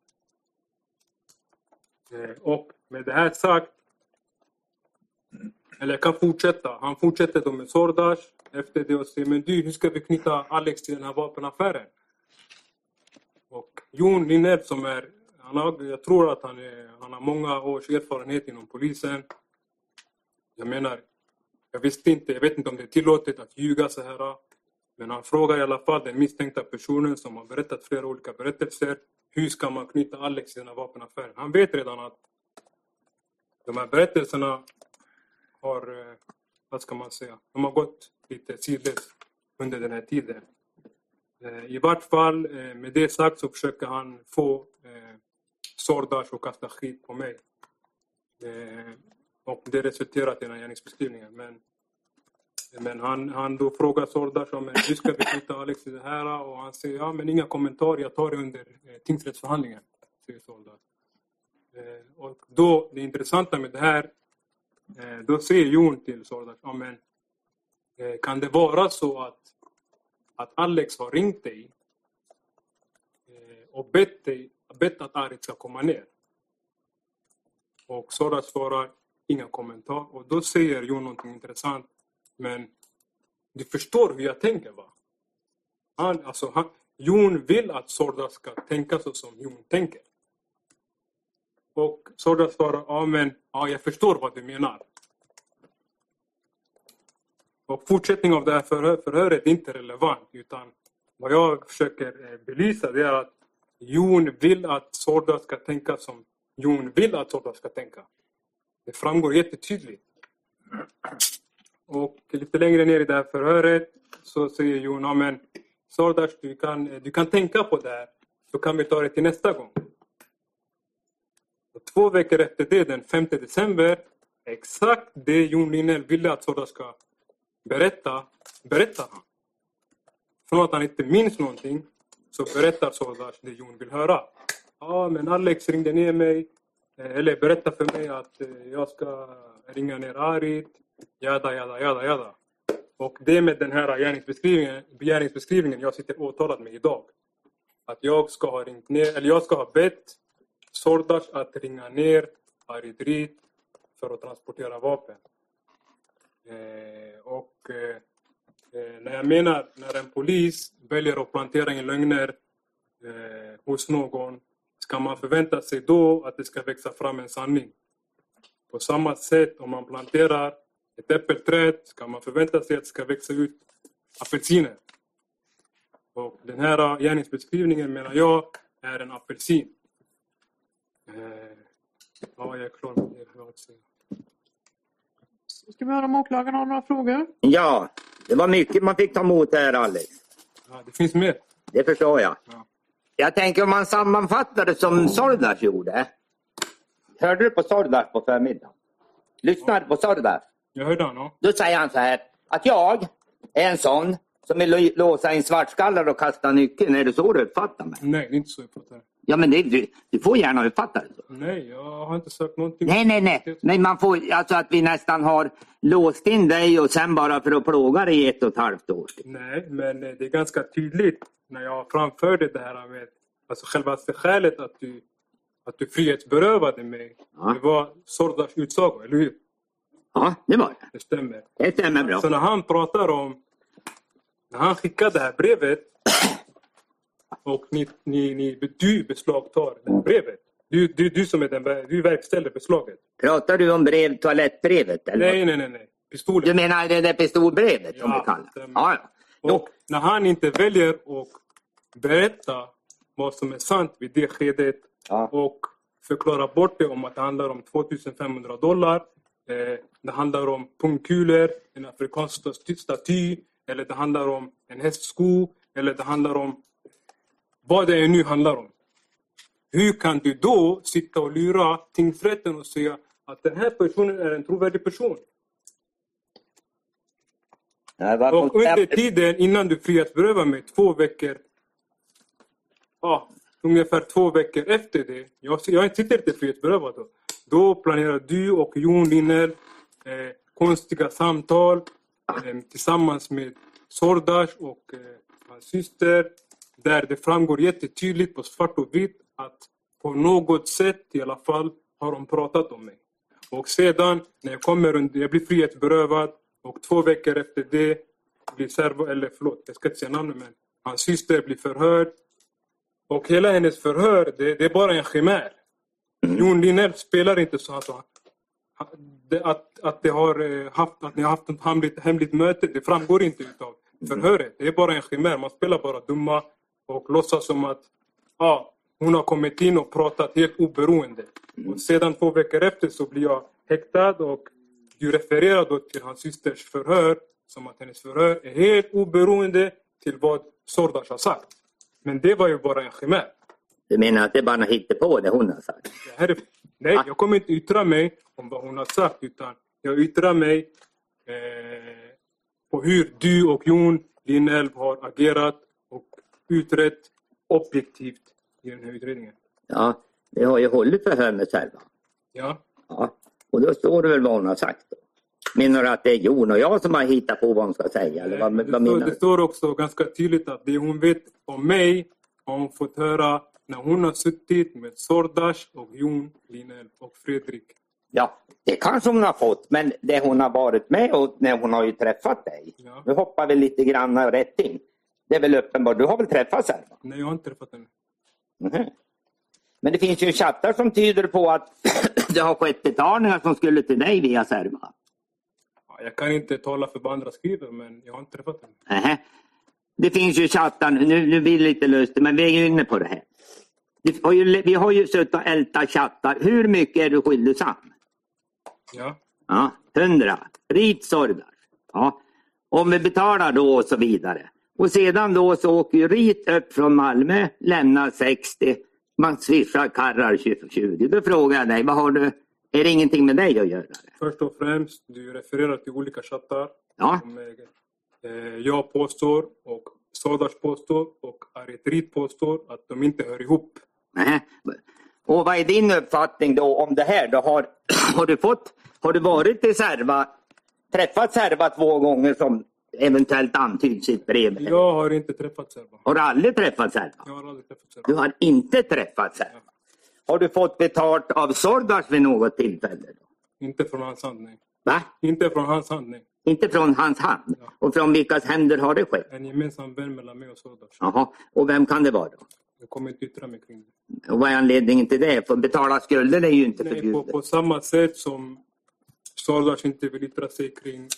[SPEAKER 2] Eh, och med det här sagt, eller jag kan fortsätta. Han fortsätter då med Sordash efter det och säger men du, hur ska vi knyta Alex till den här vapenaffären? Och Jon Linnell som är, han har, jag tror att han, är, han har många års erfarenhet inom polisen. Jag menar, jag visste inte, jag vet inte om det är tillåtet att ljuga så här. Men han frågar i alla fall den misstänkta personen som har berättat flera olika berättelser. Hur ska man knyta Alex till den här vapenaffären? Han vet redan att de här berättelserna har, eh, vad ska man säga, de har gått lite sidleds under den här tiden. Eh, I vart fall, eh, med det sagt så försöker han få eh, Sordash att kasta skit på mig. Och det resulterar i den här gärningsbeskrivningen. Men men han, han då frågar Sordash om hur ska besluta Alex i det här och han säger ja men inga kommentarer, jag tar det under tingsrättsförhandlingen. Säger Sordash. Och då, det intressanta med det här, då säger Jon till Sordash, ja men Eh, kan det vara så att, att Alex har ringt dig eh, och bett, dig, bett att Arit ska komma ner? Och Sara svarar inga kommentarer och då säger Jon någonting intressant men du förstår hur jag tänker va? Han, alltså, han, Jon vill att Sorda ska tänka så som Jon tänker. Och Sorda svarar, ja men ja, jag förstår vad du menar. Och fortsättning av det här förhör, förhöret är inte relevant utan vad jag försöker eh, belysa det är att Jon vill att Sorda ska tänka som Jon vill att Sorda ska tänka. Det framgår jättetydligt. Och lite längre ner i det här förhöret så säger Jon, ja men Sordas du kan, du kan tänka på det här. Så kan vi ta det till nästa gång. Och två veckor efter det, den 5 december, exakt det Jon Linnell ville att Sordas ska berätta, berättar han. Från att han inte minns någonting så berättar Sordash det Jon vill höra. Ja, men Alex ringde ner mig, eh, eller berättade för mig att eh, jag ska ringa ner Arit Jada, jada, jada, jada. Och det är med den här gärningsbeskrivningen, gärningsbeskrivningen jag sitter åtalad med idag. Att jag ska ha ringt ner, eller jag ska ha bett Sordas att ringa ner Arit Rit för att transportera vapen. Eh, och eh, eh, när jag menar när en polis väljer att plantera in lögner eh, hos någon ska man förvänta sig då att det ska växa fram en sanning. På samma sätt om man planterar ett äppelträd ska man förvänta sig att det ska växa ut apelsiner. Och den här gärningsbeskrivningen menar jag är en apelsin. Eh, ja, jag är klar med det. jag har att säga.
[SPEAKER 1] Ska vi höra om åklagaren har några frågor?
[SPEAKER 5] Ja, det var mycket man fick ta emot här Alex.
[SPEAKER 2] Ja, det finns mer.
[SPEAKER 5] Det förstår jag.
[SPEAKER 2] Ja.
[SPEAKER 5] Jag tänker om man sammanfattar det som Sordas gjorde. Hörde du på Sordas på förmiddagen? Lyssnade på Sordas?
[SPEAKER 2] Jag hörde ja.
[SPEAKER 5] Då säger han så här att jag är en sån som vill lå- låsa in svartskallar och kasta nyckeln. Är det så du uppfattar mig?
[SPEAKER 2] Nej, det är inte så jag pratar.
[SPEAKER 5] Ja, men det, du, du får gärna uppfatta det så.
[SPEAKER 2] Nej, jag har inte sagt någonting.
[SPEAKER 5] Nej, nej, nej. Men man får, alltså att vi nästan har låst in dig och sen bara för att plåga dig i ett och ett halvt år.
[SPEAKER 2] Nej, men eh, det är ganska tydligt när jag framförde det här med alltså själva skälet att du, att du frihetsberövade mig.
[SPEAKER 5] Ja.
[SPEAKER 2] Det var Sordas utsago, eller hur?
[SPEAKER 5] Ja, det var det.
[SPEAKER 2] Det stämmer.
[SPEAKER 5] Det stämmer bra.
[SPEAKER 2] Så när han pratar om... När han skickade det här brevet och ni, ni, ni, du beslagtar det brevet. Du, du, du som är den, du verkställer beslaget.
[SPEAKER 5] Pratar du om brev, toalettbrevet? Eller?
[SPEAKER 2] Nej, nej, nej. nej. Pistolen.
[SPEAKER 5] Du menar det där pistolbrevet som
[SPEAKER 2] Ja,
[SPEAKER 5] du kallar
[SPEAKER 2] stämmer.
[SPEAKER 5] Ja, ja.
[SPEAKER 2] Och när han inte väljer att berätta vad som är sant vid det skedet
[SPEAKER 5] Ja.
[SPEAKER 2] och förklara bort det om att det handlar om 2500 dollar. Eh, det handlar om pungkulor, en afrikansk sta- staty eller det handlar om en hästsko eller det handlar om vad det nu handlar om. Hur kan du då sitta och lura tingsrätten och säga att den här personen är en trovärdig person? Och under tiden innan du frihetsberövar mig, två veckor, ja, ungefär två veckor efter det, jag, jag sitter inte frihetsberövad då. Då planerar du och Jon Linnell eh, konstiga samtal eh, tillsammans med Sordas och eh, hans syster där det framgår jättetydligt på svart och vitt att på något sätt i alla fall har de pratat om mig. Och sedan när jag kommer under, jag blir frihetsberövad och två veckor efter det blir servo, eller förlåt, jag ska inte säga namnet men hans syster blir förhörd. Och hela hennes förhör, det, det är bara en chimär. Jon Linnell spelar inte så det- att, att, det har eh, haft, att ni har haft ett hemligt, hemligt möte, det framgår inte utav förhöret. Det är bara en chimär, man spelar bara dumma och låtsas som att ja, hon har kommit in och pratat helt oberoende. Och sedan två veckor efter så blir jag häktad och du refererar då till hans systers förhör som att hennes förhör är helt oberoende till vad Sordas har sagt. Men det var ju bara en chimär.
[SPEAKER 5] Du menar att det bara är på det hon har sagt?
[SPEAKER 2] Är, nej, jag kommer inte yttra mig om vad hon har sagt utan jag yttrar mig eh, på hur du och Jon Linnell har agerat utrett objektivt i den här utredningen.
[SPEAKER 5] Ja, vi har ju hållit förhör med Serva.
[SPEAKER 2] Ja,
[SPEAKER 5] Ja, och då står det väl vad hon har sagt. Då. Menar du att det är Jon och jag som har hittat på vad hon ska säga? Eller vad,
[SPEAKER 2] det,
[SPEAKER 5] vad
[SPEAKER 2] står, det står också ganska tydligt att det hon vet om mig har hon fått höra när hon har suttit med Sordas och Jon Linnell och Fredrik.
[SPEAKER 5] Ja, det kanske hon har fått, men det hon har varit med och när hon har ju träffat dig.
[SPEAKER 2] Ja.
[SPEAKER 5] Nu hoppar vi lite grann rätt in. Det är väl uppenbart, du har väl träffat Serva?
[SPEAKER 2] Nej, jag har inte träffat henne.
[SPEAKER 5] Mhm. Men det finns ju chattar som tyder på att det har skett betalningar som skulle till dig via Serva.
[SPEAKER 2] Ja, Jag kan inte tala för vad andra skriver men jag har inte träffat henne.
[SPEAKER 5] Nähä. Det finns ju chattar, nu, nu blir det lite lustigt, men vi är ju inne på det här. Vi har ju, vi har ju suttit och ältat chattar. Hur mycket är du skyldig Sam?
[SPEAKER 2] Ja.
[SPEAKER 5] Ja, 100. Rit Sordas. Ja. Om vi betalar då och så vidare. Och sedan då så åker ju Rit upp från Malmö, lämnar 60. Man swishar karrar 20. Då frågar jag dig, vad har du? Är det ingenting med dig att göra?
[SPEAKER 2] Först och främst, du refererar till olika chattar.
[SPEAKER 5] Ja.
[SPEAKER 2] Som eh, jag påstår och Sordas påstår och Aretrit påstår att de inte hör ihop.
[SPEAKER 5] Nähä. Och vad är din uppfattning då om det här? Då har, har, du fått, har du varit i Serva, träffat Serva två gånger som eventuellt antyds i ett brev?
[SPEAKER 2] Jag har inte träffat Serva.
[SPEAKER 5] Har du aldrig träffat Serva?
[SPEAKER 2] Jag har aldrig träffat Serva.
[SPEAKER 5] Du har inte träffat Serva. Har du fått betalt av Sordas vid något tillfälle? Då?
[SPEAKER 2] Inte från hans hand, nej.
[SPEAKER 5] Va?
[SPEAKER 2] Inte från hans hand, nej.
[SPEAKER 5] Inte från hans hand?
[SPEAKER 2] Ja.
[SPEAKER 5] Och från vilkas händer har det skett?
[SPEAKER 2] En gemensam vän mellan mig och Sordas.
[SPEAKER 5] Jaha. Och vem kan det vara då?
[SPEAKER 2] Jag kommer inte yttra mig kring det.
[SPEAKER 5] Och vad är anledningen till det? För betala skulder är ju inte
[SPEAKER 2] Nej, på,
[SPEAKER 5] förbjudet.
[SPEAKER 2] på samma sätt som Sordas inte vill yttra sig kring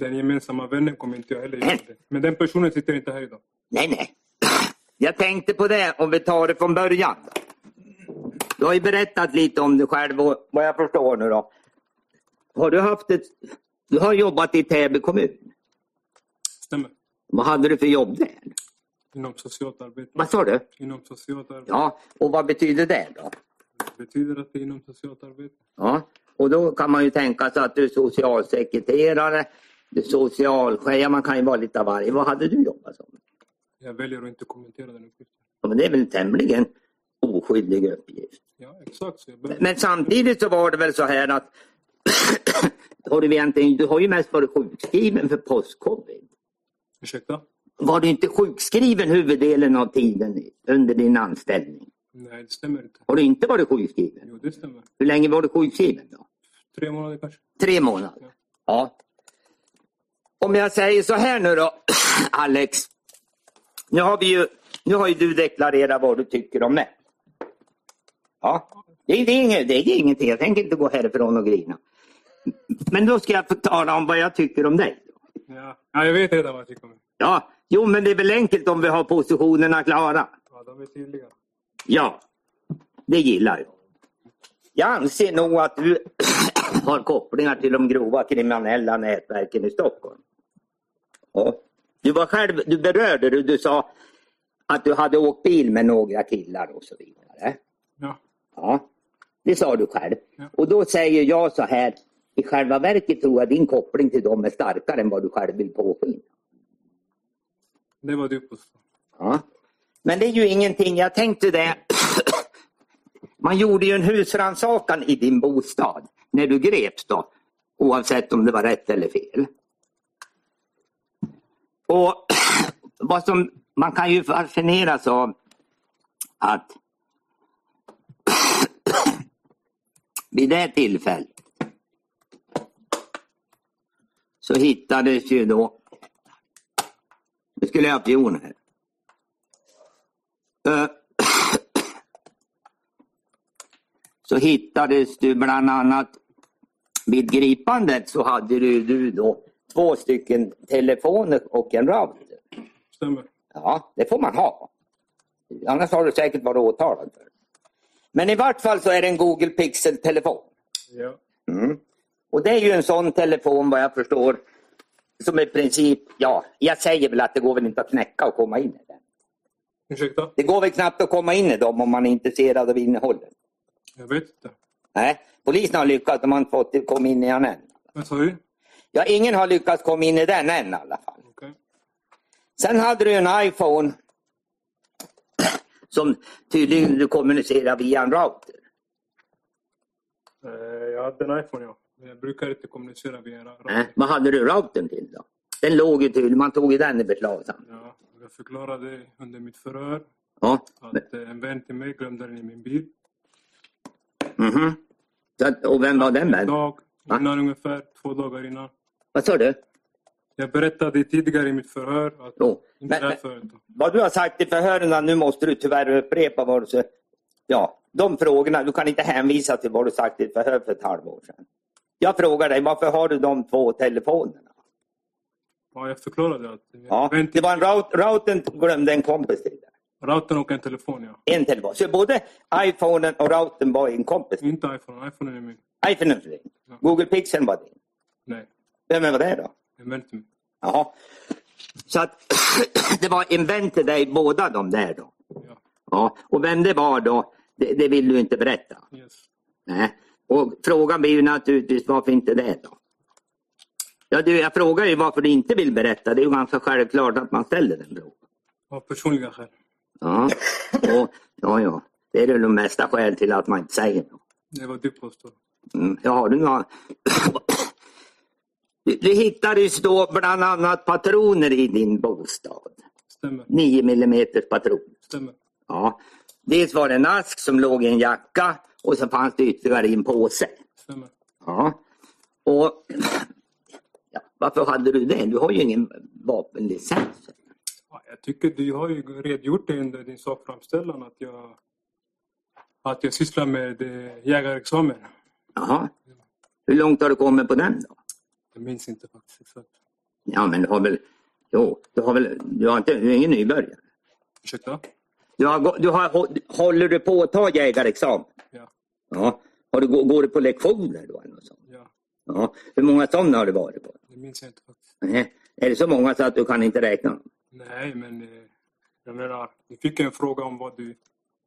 [SPEAKER 2] den gemensamma vännen kommer inte jag heller göra det. Men den personen sitter inte här idag.
[SPEAKER 5] Nej, nej. Jag tänkte på det om vi tar det från början. Du har ju berättat lite om dig själv och vad jag förstår nu då. Har du haft ett... Du har jobbat i Täby kommun.
[SPEAKER 2] Stämmer.
[SPEAKER 5] Vad hade du för jobb där?
[SPEAKER 2] Inom socialt arbete.
[SPEAKER 5] Vad sa du?
[SPEAKER 2] Inom socialt arbete.
[SPEAKER 5] Ja, och vad betyder det då?
[SPEAKER 2] Det betyder att det är inom socialt arbete.
[SPEAKER 5] Ja, och då kan man ju tänka sig att du är socialsekreterare, socialchef, man kan ju vara lite av varje. Vad hade du jobbat som?
[SPEAKER 2] Jag väljer att inte kommentera den uppgiften.
[SPEAKER 5] Ja, men det är väl en tämligen oskyldig uppgift.
[SPEAKER 2] Ja, exakt. Börjar-
[SPEAKER 5] Men samtidigt så var det väl så här att har du, egentligen, du har ju mest varit sjukskriven för post-covid.
[SPEAKER 2] Ursäkta?
[SPEAKER 5] Var du inte sjukskriven huvuddelen av tiden under din anställning?
[SPEAKER 2] Nej, det stämmer inte.
[SPEAKER 5] Har du inte varit sjukskriven?
[SPEAKER 2] Jo, det stämmer.
[SPEAKER 5] Hur länge var du sjukskriven då?
[SPEAKER 2] Tre månader kanske.
[SPEAKER 5] Tre månader? Ja. Om jag säger så här nu då, Alex. Nu har, vi ju, nu har ju du deklarerat vad du tycker om det. Ja, det är, inget, det är ingenting. Jag tänker inte gå härifrån och grina. Men då ska jag få tala om vad jag tycker om dig.
[SPEAKER 2] Ja. ja, jag vet redan vad jag tycker om det.
[SPEAKER 5] Ja, jo men det är väl enkelt om vi har positionerna klara.
[SPEAKER 2] Ja, de är tydliga.
[SPEAKER 5] Ja, det gillar jag. Jag anser nog att du har kopplingar till de grova kriminella nätverken i Stockholm. Du var själv, du berörde det, du sa att du hade åkt bil med några killar och så vidare.
[SPEAKER 2] Ja.
[SPEAKER 5] Ja, det sa du själv.
[SPEAKER 2] Ja.
[SPEAKER 5] Och då säger jag så här, i själva verket tror jag din koppling till dem är starkare än vad du själv vill påskina.
[SPEAKER 2] Det var du påstår.
[SPEAKER 5] Ja. Men det är ju ingenting, jag tänkte det. Man gjorde ju en husrannsakan i din bostad när du greps då. Oavsett om det var rätt eller fel. Och vad som, man kan ju fascineras av att vid det tillfället så hittades ju då, nu skulle jag ha pion här. Så hittades du bland annat vid gripandet så hade du, du då två stycken telefoner och en router.
[SPEAKER 2] Stämmer.
[SPEAKER 5] Ja, det får man ha. Annars har du säkert varit åtalad för. Men i vart fall så är det en Google Pixel-telefon.
[SPEAKER 2] Ja.
[SPEAKER 5] Mm. Och det är ju en sån telefon vad jag förstår som i princip, ja, jag säger väl att det går väl inte att knäcka och komma in i den.
[SPEAKER 2] Ursäkta?
[SPEAKER 5] Det går väl knappt att komma in i dem om man är intresserad av innehållet.
[SPEAKER 2] Jag vet inte.
[SPEAKER 5] Nej, polisen har lyckats, de har inte fått komma in i den än.
[SPEAKER 2] Vad sa du?
[SPEAKER 5] Ja, ingen har lyckats komma in i den än i alla fall.
[SPEAKER 2] Okej.
[SPEAKER 5] Sen hade du en iPhone som tydligen du kommunicerar via en router.
[SPEAKER 2] Eh, Jag hade en iPhone, ja. Men Jag brukar inte kommunicera via router.
[SPEAKER 5] Äh, vad hade du routern till då? Den låg ju tydligen, man tog ju den i beslag sen.
[SPEAKER 2] Ja, jag förklarade under mitt förhör
[SPEAKER 5] Ja.
[SPEAKER 2] att eh, en vän till mig glömde den i min bil.
[SPEAKER 5] Mhm. Att- Och vem var den
[SPEAKER 2] En
[SPEAKER 5] vännen?
[SPEAKER 2] dag
[SPEAKER 5] Va?
[SPEAKER 2] innan ungefär, två dagar innan.
[SPEAKER 5] Vad sa du?
[SPEAKER 2] Jag berättade tidigare i mitt förhör att
[SPEAKER 5] Jo. Men, vad du har sagt i förhören, nu måste du tyvärr upprepa vad du sa. Ja, de frågorna, du kan inte hänvisa till vad du sagt i ett förhör för ett halvår sedan. Jag frågar dig, varför har du de två telefonerna?
[SPEAKER 2] Ja, jag förklarade att
[SPEAKER 5] Ja, det var en rout, routern glömde en kompis till dig.
[SPEAKER 2] routern och en telefon, ja.
[SPEAKER 5] En telefon. Så både iPhonen och routern var en kompis.
[SPEAKER 2] Inte iPhone. iPhone är min.
[SPEAKER 5] iPhone är din.
[SPEAKER 2] Ja.
[SPEAKER 5] Google Pixel var din.
[SPEAKER 2] Nej,
[SPEAKER 5] Vem var det då?
[SPEAKER 2] mig.
[SPEAKER 5] Jaha. Så att det var till dig båda de där då?
[SPEAKER 2] Ja.
[SPEAKER 5] Ja. Och vem det var då, det, det vill du inte berätta?
[SPEAKER 2] Yes.
[SPEAKER 5] Nej. Och frågan blir ju naturligtvis varför inte det då? Ja, du, jag frågar ju varför du inte vill berätta. Det är ju ganska självklart att man ställer den frågan.
[SPEAKER 2] Av personliga skäl.
[SPEAKER 5] Ja, och, ja, ja. Det är det de mesta skäl till att man inte säger något.
[SPEAKER 2] Det var du påstår.
[SPEAKER 5] Mm. Ja, har du några... Det hittades då bland annat patroner i din bostad.
[SPEAKER 2] Stämmer.
[SPEAKER 5] 9 mm patron.
[SPEAKER 2] Stämmer.
[SPEAKER 5] Ja. Dels var det en ask som låg i en jacka och så fanns det ytterligare i en påse.
[SPEAKER 2] Stämmer.
[SPEAKER 5] Ja. Och ja, varför hade du det? Du har ju ingen vapenlicens.
[SPEAKER 2] Ja, Jag tycker du har ju redogjort det under din sakframställan att jag, att jag sysslar med eh, jägarexamen.
[SPEAKER 5] Jaha. Hur långt har du kommit på den då?
[SPEAKER 2] Jag minns inte faktiskt exakt.
[SPEAKER 5] Ja, men du har väl... Jo, du har väl... Du, har inte, du är ingen nybörjare.
[SPEAKER 2] Ursäkta?
[SPEAKER 5] Du har, du har, håller du på att ta jägarexamen?
[SPEAKER 2] Ja.
[SPEAKER 5] Ja. Har du, går du på lektioner då? Eller något sånt?
[SPEAKER 2] ja.
[SPEAKER 5] Ja. Hur många sådana har du varit på?
[SPEAKER 2] Det minns jag inte faktiskt.
[SPEAKER 5] Nej. Är det så många så att du kan inte räkna?
[SPEAKER 2] Nej, men eh, jag menar, du fick en fråga om vad du...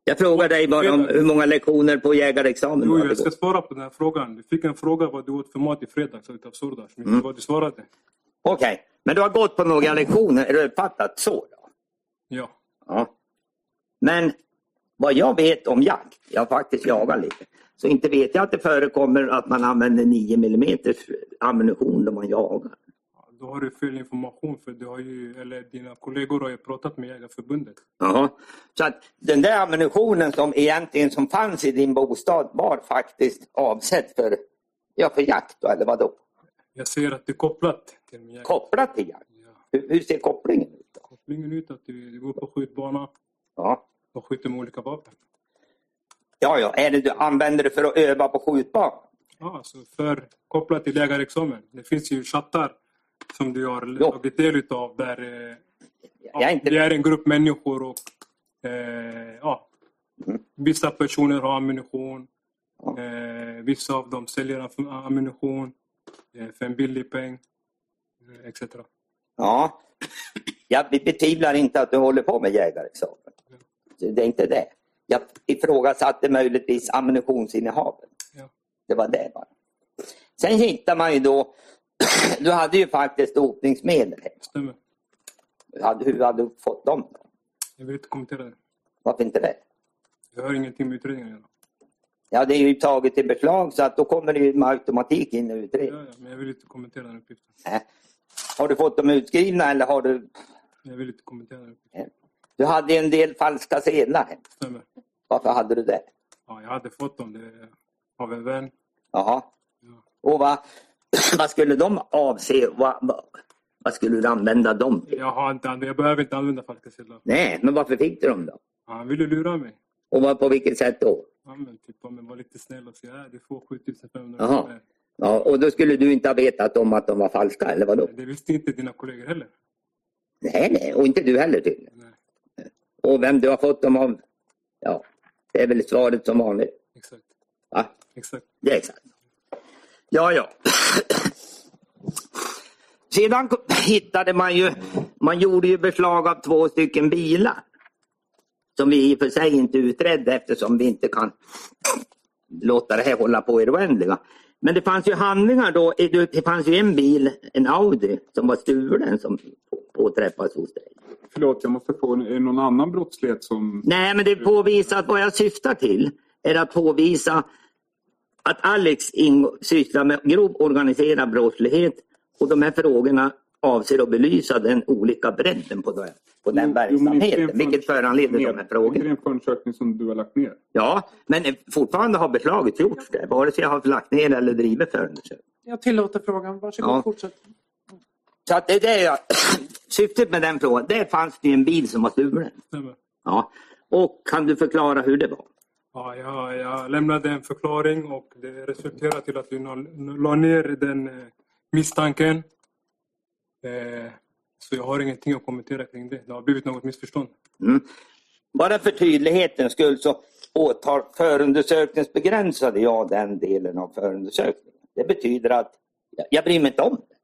[SPEAKER 5] Jag frågar dig bara om hur många lektioner på jägarexamen
[SPEAKER 2] Jo,
[SPEAKER 5] du har
[SPEAKER 2] jag ska
[SPEAKER 5] gått.
[SPEAKER 2] svara på den här frågan. Du fick en fråga vad du åt för mat i fredags utav Sordas. Minns
[SPEAKER 5] Mm.
[SPEAKER 2] vad du svarade?
[SPEAKER 5] Okej, men du har gått på några lektioner. Är det uppfattat så? Då?
[SPEAKER 2] Ja.
[SPEAKER 5] Ja. Men vad jag vet om jakt, jag har faktiskt jagat lite, så inte vet jag att det förekommer att man använder 9 mm ammunition när man jagar.
[SPEAKER 2] Då har du fel information för du har ju, eller dina kollegor har ju pratat med Jägarförbundet.
[SPEAKER 5] Jaha. Så att den där ammunitionen som egentligen som fanns i din bostad var faktiskt avsedd för, ja, för jakt då, eller vadå?
[SPEAKER 2] Jag ser att det är kopplat till min jägar.
[SPEAKER 5] Kopplat till jakt?
[SPEAKER 2] Ja.
[SPEAKER 5] Hur, hur ser kopplingen ut? Då?
[SPEAKER 2] Kopplingen ut att du, du går på skjutbana
[SPEAKER 5] Ja.
[SPEAKER 2] och skjuter med olika vapen.
[SPEAKER 5] Ja, ja, är det du använder det för att öva på skjutbanan?
[SPEAKER 2] Ja, alltså för, kopplat till jägarexamen. Det finns ju chattar som du har
[SPEAKER 5] Jo.
[SPEAKER 2] tagit del utav där eh,
[SPEAKER 5] är inte...
[SPEAKER 2] det är en grupp människor och eh, ja,
[SPEAKER 5] Mm.
[SPEAKER 2] vissa personer har ammunition.
[SPEAKER 5] Ja.
[SPEAKER 2] Eh, vissa av dem säljer am- ammunition eh, för en billig peng. Eh, etc.
[SPEAKER 5] Ja, jag betvivlar inte att du håller på med jägarexamen. Så Det är inte det. Jag ifrågasatte möjligtvis ammunitionsinnehavet.
[SPEAKER 2] Ja.
[SPEAKER 5] Det var det bara. Sen hittar man ju då, du hade ju faktiskt dopningsmedel.
[SPEAKER 2] Stämmer.
[SPEAKER 5] Hur hade- Hur hade du fått dem?
[SPEAKER 2] Jag vill inte kommentera det.
[SPEAKER 5] Varför inte det?
[SPEAKER 2] Jag har ingenting med utredningen att göra.
[SPEAKER 5] Ja, det är ju taget i beslag så att då kommer det ju med automatik in i
[SPEAKER 2] Ja,
[SPEAKER 5] utredningen.
[SPEAKER 2] ja, men jag vill inte kommentera den uppgiften.
[SPEAKER 5] Nej. Har du fått dem utskrivna eller har du...
[SPEAKER 2] Jag vill inte kommentera den uppgiften.
[SPEAKER 5] Du hade en del falska sedlar.
[SPEAKER 2] Stämmer.
[SPEAKER 5] Varför hade du det?
[SPEAKER 2] Ja, jag hade fått dem det, av en vän.
[SPEAKER 5] Jaha.
[SPEAKER 2] Ja.
[SPEAKER 5] Och vad, vad skulle de avse? Vad, vad, skulle du använda dem till?
[SPEAKER 2] Jag, har inte, jag behöver inte använda falska sedlar.
[SPEAKER 5] Nej, men varför fick du dem då?
[SPEAKER 2] Ja, Han ville lura mig.
[SPEAKER 5] Och vad, på vilket sätt då?
[SPEAKER 2] Ja, men typ var lite snäll och säga du får 7500
[SPEAKER 5] Jaha.
[SPEAKER 2] kronor.
[SPEAKER 5] Ja, och då skulle du inte ha vetat om att de var falska, eller vadå?
[SPEAKER 2] Det visste inte dina kollegor heller.
[SPEAKER 5] Nej, nej, och inte du heller tydligen.
[SPEAKER 2] Nej,
[SPEAKER 5] Och vem du har fått dem av? Ja, det är väl svaret som vanligt.
[SPEAKER 2] exakt.
[SPEAKER 5] Va?
[SPEAKER 2] exakt.
[SPEAKER 5] Det är exakt. Ja, ja. Sedan hittade man ju, man gjorde ju beslag av två stycken bilar. Som vi i och för sig inte utredde eftersom vi inte kan låta det här hålla på i det oändliga. Men det fanns ju handlingar då, det fanns ju en bil, en Audi, som var stulen som påträffades hos dig.
[SPEAKER 3] Förlåt, jag måste få, är det någon annan brottslighet som...
[SPEAKER 5] Nej, men det påvisar att vad jag syftar till är att påvisa att Alex sysslar med grov organiserad brottslighet och de här frågorna avser att belysa den olika bredden på den, på den
[SPEAKER 3] Jo, jo,
[SPEAKER 5] verksamheten,
[SPEAKER 3] en
[SPEAKER 5] vilket föranleder de här
[SPEAKER 3] Är det
[SPEAKER 5] frågorna.
[SPEAKER 3] en förundersökning som du har lagt ner?
[SPEAKER 5] Ja, men fortfarande har beslaget gjorts där, vare sig jag har lagt ner eller drivit förundersökning.
[SPEAKER 1] Jag tillåter frågan. Varsågod,
[SPEAKER 5] Ja.
[SPEAKER 1] fortsätt.
[SPEAKER 5] Så att det är det jag, syftet med den frågan, där fanns det ju en bil som var stulen. Ja. Och kan du förklara hur det var?
[SPEAKER 2] Ja, jag, jag lämnade en förklaring och det resulterade till att vi la- ner den eh, misstanken. Eh, så jag har ingenting att kommentera kring det. Det har blivit något missförstånd.
[SPEAKER 5] Mm. Bara för tydlighetens skull så åtal förundersökningsbegränsade jag den delen av förundersökningen. Det betyder att jag, jag bryr mig inte om det.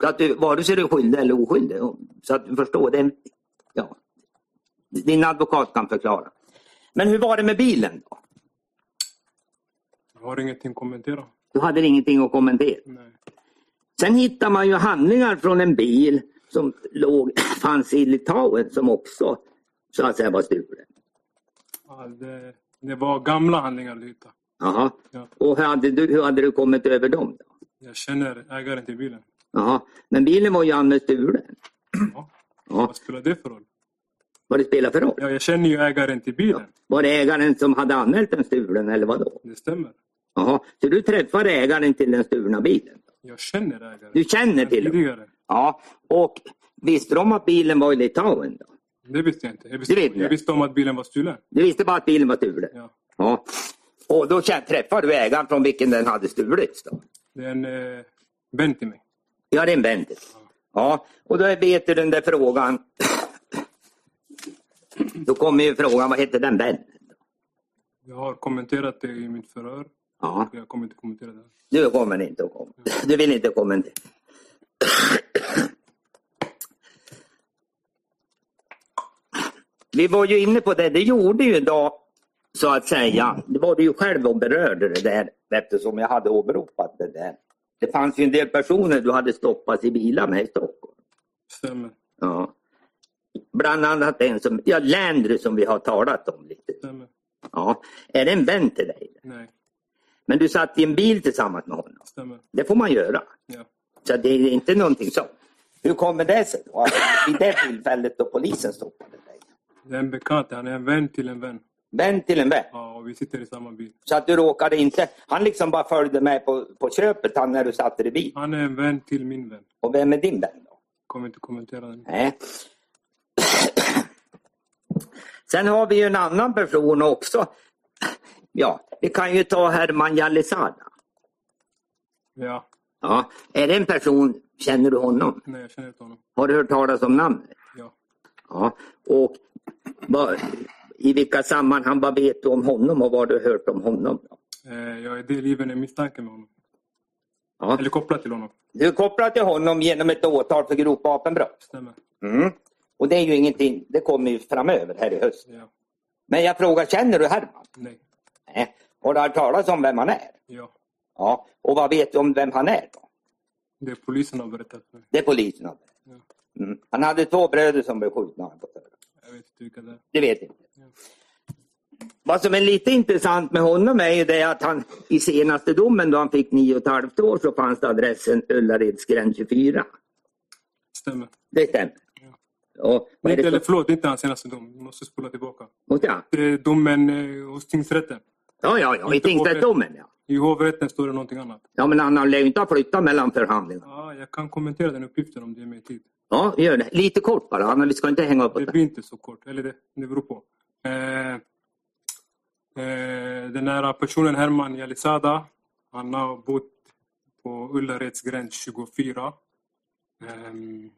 [SPEAKER 5] Så att du, vare sig du är skyldig eller oskyldig. Så att du förstår. Det, ja. Din advokat kan förklara. Men hur var det med bilen då?
[SPEAKER 2] Jag har ingenting att kommentera.
[SPEAKER 5] Du hade ingenting att kommentera.
[SPEAKER 2] Nej.
[SPEAKER 5] Sen hittar man ju handlingar från en bil som låg, fanns i Litauen som också så att säga var stulen.
[SPEAKER 2] Ja, det, det var gamla handlingar du hittade.
[SPEAKER 5] Jaha.
[SPEAKER 2] Ja.
[SPEAKER 5] Och hur hade, du, hur hade du kommit över dem? Då?
[SPEAKER 2] Jag känner ägaren till bilen.
[SPEAKER 5] Jaha. Men bilen var ju anmäld stulen.
[SPEAKER 2] Ja.
[SPEAKER 5] Ja.
[SPEAKER 2] Vad spelar det för roll?
[SPEAKER 5] Vad det spelar för roll?
[SPEAKER 2] Ja, jag känner ju ägaren till bilen.
[SPEAKER 5] Var det ägaren som hade anmält den stulen eller vad då?
[SPEAKER 2] Det stämmer.
[SPEAKER 5] Jaha, så du träffade ägaren till den stulna bilen?
[SPEAKER 2] Jag känner ägaren.
[SPEAKER 5] Du känner till honom? Ja, och visste de att bilen var i Litauen? Då?
[SPEAKER 2] Det visste jag inte. Jag visste,
[SPEAKER 5] vet
[SPEAKER 2] jag visste om att bilen var stulen.
[SPEAKER 5] Du visste bara att bilen var stulen?
[SPEAKER 2] Ja.
[SPEAKER 5] Ja. Och då träffade du ägaren från vilken den hade stulits? Då?
[SPEAKER 2] Det är en eh, vän till mig.
[SPEAKER 5] Ja, det är en vän till. Ja, och då vet du den där frågan. Då kommer ju frågan, vad heter den vännen?
[SPEAKER 2] Jag har kommenterat det i mitt förhör.
[SPEAKER 5] Ja,
[SPEAKER 2] Jag kommer inte kommentera det.
[SPEAKER 5] du kommer inte att komma. Du vill inte kommentera. Vi var ju inne på det, det gjorde ju då så att säga, det var du ju själv och berörde det där eftersom jag hade åberopat det där. Det fanns ju en del personer du hade stoppat i bilar med i Stockholm.
[SPEAKER 2] Stämmer.
[SPEAKER 5] Ja. Bland annat en som, ja Landry som vi har talat om lite.
[SPEAKER 2] Stämmer.
[SPEAKER 5] Ja. Är det en vän till dig?
[SPEAKER 2] Nej.
[SPEAKER 5] Men du satt i en bil tillsammans med honom?
[SPEAKER 2] Stämmer.
[SPEAKER 5] Det får man göra.
[SPEAKER 2] Ja.
[SPEAKER 5] Så det är inte någonting så. Hur kommer det sig då att vid det tillfället då polisen stoppade dig?
[SPEAKER 2] Det är en bekant. Han är en vän till en vän.
[SPEAKER 5] Vän till en vän.
[SPEAKER 2] Ja, och vi sitter i samma bil.
[SPEAKER 5] Så att du råkade inte, han liksom bara följde med på, på köpet han när du satt i bil.
[SPEAKER 2] Han är en vän till min vän.
[SPEAKER 5] Och vem är din vän då?
[SPEAKER 2] Kommer inte kommentera den.
[SPEAKER 5] Nej. Sen har vi ju en annan person också. Ja, vi kan ju ta Herman Jallisada.
[SPEAKER 2] Ja.
[SPEAKER 5] Ja, är det en person, känner du honom?
[SPEAKER 2] Nej, jag känner inte honom.
[SPEAKER 5] Har du hört talas om namnet?
[SPEAKER 2] Ja.
[SPEAKER 5] Ja, och vad, i vilka sammanhang, vad vet du om honom och vad har du hört om honom?
[SPEAKER 2] Eh, jag är delgiven en misstanke med honom.
[SPEAKER 5] Ja.
[SPEAKER 2] Eller kopplad till honom.
[SPEAKER 5] Du är kopplad till honom genom ett åtal för grovt vapenbrott.
[SPEAKER 2] Stämmer.
[SPEAKER 5] Mm. Och det är ju ingenting, det kommer ju framöver här i höst.
[SPEAKER 2] Ja.
[SPEAKER 5] Men jag frågar, känner du Herman?
[SPEAKER 2] Nej.
[SPEAKER 5] Nej. Har du hört talas om vem han är?
[SPEAKER 2] Ja.
[SPEAKER 5] Ja. Och vad vet du om vem han är då?
[SPEAKER 2] Det är polisen har berättat för mig.
[SPEAKER 5] Det är polisen. har berättat.
[SPEAKER 2] Ja.
[SPEAKER 5] Mm. Han hade två bröder som blev skjutna jag
[SPEAKER 2] vet inte vilka det är.
[SPEAKER 5] Det vet inte.
[SPEAKER 2] Ja.
[SPEAKER 5] Vad som är lite intressant med honom är ju det att han i senaste domen då han fick nio och ett halvt år så fanns det adressen Ullaredsgränd 24.
[SPEAKER 2] Stämmer.
[SPEAKER 5] Det stämmer. Och vad
[SPEAKER 2] Inte,
[SPEAKER 5] det
[SPEAKER 2] eller
[SPEAKER 5] för...
[SPEAKER 2] förlåt, inte hans senaste dom. Vi måste spola tillbaka. Det är domen eh, hos tingsrätten.
[SPEAKER 5] Ja, ja, ja, i tingsrättsdomen ja.
[SPEAKER 2] I hovrätten står det någonting annat.
[SPEAKER 5] Ja, men han lär ju inte ha flyttat mellan förhandlingarna.
[SPEAKER 2] Ja, jag kan kommentera den uppgiften om det är mer tid.
[SPEAKER 5] Ja, gör det. Lite kort bara, Anna, vi ska inte hänga upp
[SPEAKER 2] Det
[SPEAKER 5] där.
[SPEAKER 2] blir inte så kort. Eller det, det beror på. Eh, eh, den här personen Herman Jalisada, han har bott på Ullareds gräns 24. Ehm,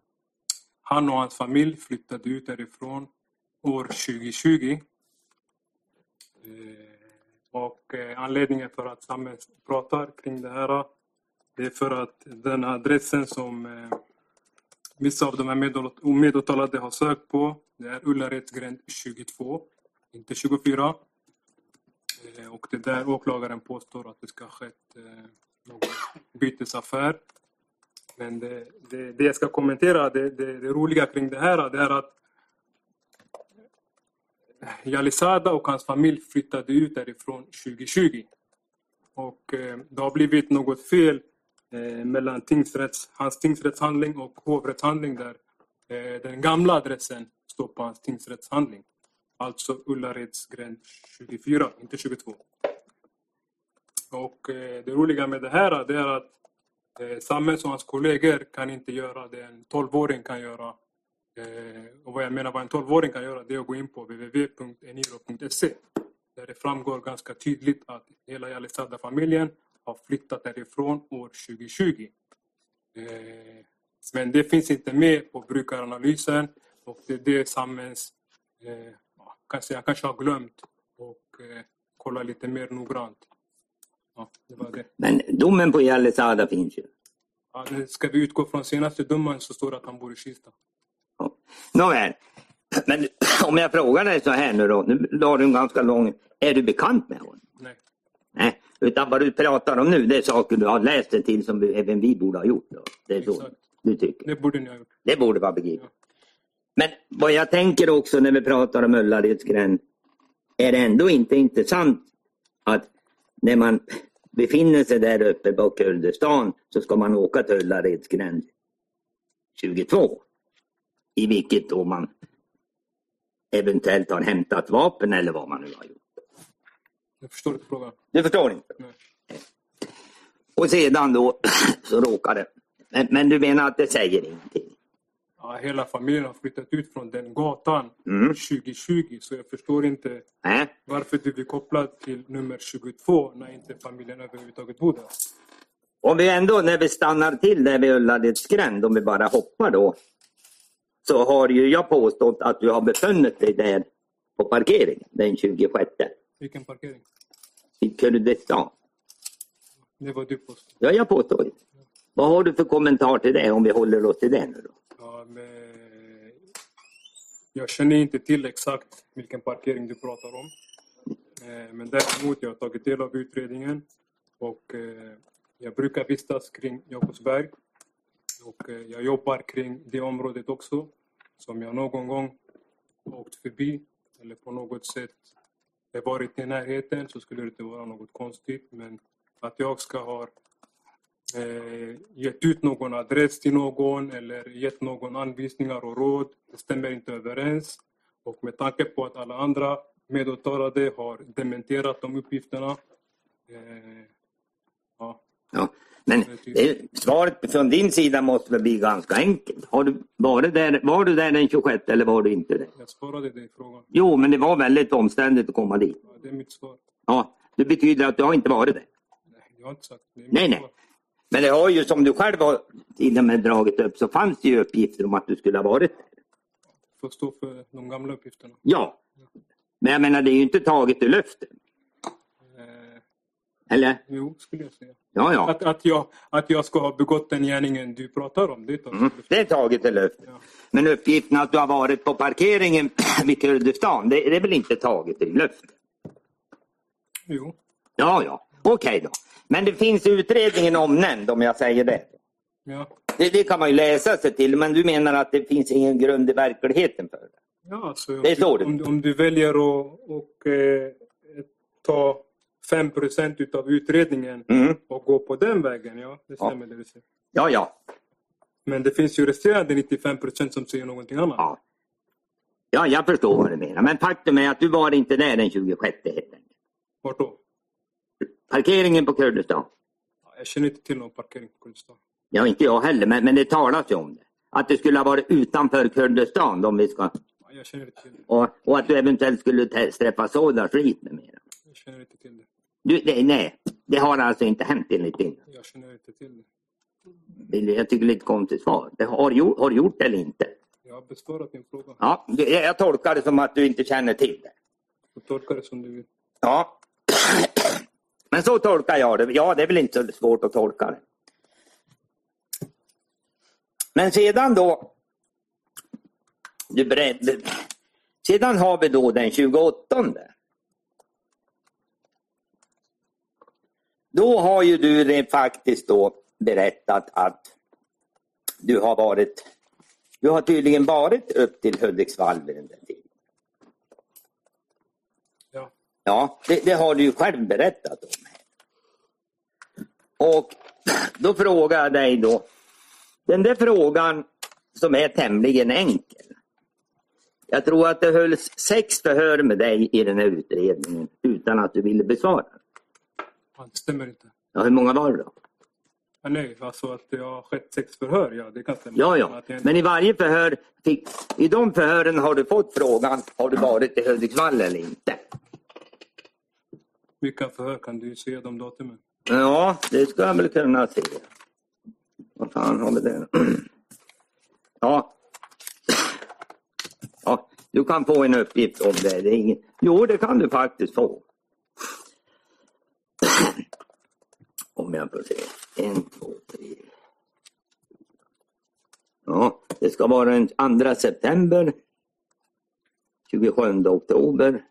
[SPEAKER 2] han och hans familj flyttade ut därifrån år 2020. Eh, och eh, anledningen för att Samme pratar kring det här det är för att den adressen som eh, vissa av de här medåtalade har sökt på det är Ullaredsgränd 22, inte 24. Och det är där åklagaren påstår att det ska ha skett någon bytesaffär. Men det, det, det jag ska kommentera, det, det, det roliga kring det här, det är att Jalisada och hans familj flyttade ut därifrån 2020. Och eh, det har blivit något fel eh, mellan tingsrätts, hans tingsrättshandling och hovrättshandling där eh, den gamla adressen står på hans tingsrättshandling. Alltså Ullaredsgränd 24, inte 22. Och eh, det roliga med det här det är att eh, som och hans kollegor kan inte göra det en 12-åring kan göra. Eh, och vad jag menar vad en 12-åring kan göra det är att gå in på www.eniro.se där det framgår ganska tydligt att hela Jalisada-familjen har flyttat därifrån år 2020. Eh, men det finns inte med på brukaranalysen och det är det Sammens eh, kanske, jag kanske har glömt och eh, kolla lite mer noggrant. Ja, det var det.
[SPEAKER 5] Men domen på Jallisada finns ju.
[SPEAKER 2] Ja, ska vi utgå från senaste domen så står det att han bor i Kista.
[SPEAKER 5] Ja. Nåväl. Men om jag frågar dig så här nu då, nu har du en ganska lång... Är du bekant med honom?
[SPEAKER 2] Nej,
[SPEAKER 5] Nej, utan vad du pratar om nu det är saker du har läst dig till som även vi borde ha gjort. Då. Det är så
[SPEAKER 2] Exakt.
[SPEAKER 5] du tycker.
[SPEAKER 2] det borde ni ha gjort.
[SPEAKER 5] Det borde vara begripligt. Men vad jag tänker också när vi pratar om Ullareds gränd, är det ändå inte intressant att när man befinner sig där uppe på Kurdistan så ska man åka till Ullareds gränd 22. I vilket då man eventuellt har hämtat vapen eller vad man nu har gjort.
[SPEAKER 2] Jag förstår inte frågan.
[SPEAKER 5] Du förstår inte?
[SPEAKER 2] Nej.
[SPEAKER 5] Och sedan då så råkar det. Men, men du menar att det säger ingenting?
[SPEAKER 2] Ja, hela familjen har flyttat ut från den gatan
[SPEAKER 5] Mm.
[SPEAKER 2] 2020 så jag förstår inte
[SPEAKER 5] Nej?
[SPEAKER 2] varför du vill koppla till nummer 22 när inte familjen överhuvudtaget bor där.
[SPEAKER 5] Om vi ändå, när vi stannar till där vid Ullareds gränd, om vi bara hoppar då. Så har ju jag påstått att du har befunnit dig där på parkeringen den 26
[SPEAKER 2] Vilken parkering?
[SPEAKER 5] i Kurdistan.
[SPEAKER 2] Det var du påstår.
[SPEAKER 5] Ja, jag påstår. Vad har du för kommentar till det om vi håller oss till det nu då?
[SPEAKER 2] Ja, men... Jag känner inte till exakt vilken parkering du pratar om. Eh, men däremot jag har tagit del av utredningen och eh, jag brukar vistas kring Jakobsberg. Och eh, jag jobbar kring det området också. Så om jag någon gång åkt förbi eller på något sätt varit i närheten så skulle det inte vara något konstigt. Men att jag ska ha gett ut någon adress till någon eller gett någon anvisningar och råd. Det stämmer inte överens. Och med tanke på att alla andra medåtalade har dementerat de uppgifterna. Eh, ja,
[SPEAKER 5] Ja, men det, svaret från din sida måste väl bli ganska enkelt. Har du varit där, var du där den 26 eller var du inte där?
[SPEAKER 2] jag svarade dig frågan.
[SPEAKER 5] Jo, men det var väldigt omständigt att komma dit.
[SPEAKER 2] Ja, det är mitt svar.
[SPEAKER 5] Ja, det betyder att du har inte varit där.
[SPEAKER 2] Nej, jag har inte sagt det.
[SPEAKER 5] Nej, nej.
[SPEAKER 2] svar.
[SPEAKER 5] Men det har ju som du själv har till och med dragit upp så fanns det ju uppgifter om att du skulle ha varit där.
[SPEAKER 2] Får stå för de gamla uppgifterna.
[SPEAKER 5] Ja. Men jag menar det är ju inte taget ur luften.
[SPEAKER 2] Eh,
[SPEAKER 5] Eller?
[SPEAKER 2] jo, skulle jag säga.
[SPEAKER 5] Ja, ja.
[SPEAKER 2] Att, att, jag, att jag ska ha begått den gärningen du pratar om, det tar
[SPEAKER 5] Mm, det är taget ur luften.
[SPEAKER 2] Ja.
[SPEAKER 5] Men uppgiften att du har varit på parkeringen vid Kurdistan, det, det är väl inte taget ur luften?
[SPEAKER 2] Jo,
[SPEAKER 5] Ja, ja. Okej då. Men det finns i utredningen omnämnd om jag säger det.
[SPEAKER 2] ja.
[SPEAKER 5] det. Det kan man ju läsa sig till, men du menar att det finns ingen grund i verkligheten för det?
[SPEAKER 2] Ja, alltså, om,
[SPEAKER 5] Det
[SPEAKER 2] du, om, om du väljer att och, eh, ta 5 utav utredningen
[SPEAKER 5] Mm.
[SPEAKER 2] och gå på den vägen, ja, det stämmer det du säger.
[SPEAKER 5] Ja, ja.
[SPEAKER 2] Men det finns ju resterande 95% som säger någonting annat.
[SPEAKER 5] Ja. Ja, jag förstår vad du menar. Men faktum är att du var inte där den 26 helt enkelt.
[SPEAKER 2] Vart då?
[SPEAKER 5] Parkeringen på Kurdistan.
[SPEAKER 2] Ja, Jag känner inte till någon parkering på Kurdistan.
[SPEAKER 5] Ja, inte jag heller, men, men det talas ju om det. Att det skulle ha varit utanför Kurdistan om vi ska,
[SPEAKER 2] Ja, Jag känner inte till det.
[SPEAKER 5] och, och att du eventuellt skulle träffa sådana skit med mera.
[SPEAKER 2] Jag känner inte till det.
[SPEAKER 5] Du, det, nej, det har alltså inte hänt enligt din.
[SPEAKER 2] Jag känner inte till det.
[SPEAKER 5] Jag tycker det är ett konstigt svar. Det har, gjort, har du gjort det eller inte?
[SPEAKER 2] Jag har besvarat din fråga.
[SPEAKER 5] Ja, jag tolkar det som att du inte känner till det.
[SPEAKER 2] Du tolkar det som du vill.
[SPEAKER 5] Ja. Men så tolkar jag det. Ja, det är väl inte så svårt att tolka det. Men sedan då. Du beredd, sedan har vi då den 28. Då har ju du det faktiskt då berättat att du har varit du har tydligen varit upp till Hudiksvall vid den tiden.
[SPEAKER 2] Ja.
[SPEAKER 5] Det, det har du ju själv berättat om. Och då frågar jag dig då. Den där frågan som är tämligen enkel. Jag tror att det hölls sex förhör med dig i den här utredningen utan att du ville besvara.
[SPEAKER 2] Ja, det stämmer inte.
[SPEAKER 5] Ja, hur många var det då?
[SPEAKER 2] Ja, nej, alltså att det har skett sex förhör, ja det kan stämma.
[SPEAKER 5] Ja, ja.
[SPEAKER 2] Jag-
[SPEAKER 5] Men i varje förhör, fick, i de förhören har du fått frågan, har du varit i Hudiksvall eller inte?
[SPEAKER 2] Vilka förhör kan du se de datumen?
[SPEAKER 5] Ja, det ska jag väl kunna se. Vad fan har vi det? Ja. ja. Du kan få en uppgift om det. det är ingen... Jo, det kan du faktiskt få. Om jag får se. En, två, tre. Ja, det ska vara den 2 september. 27 oktober.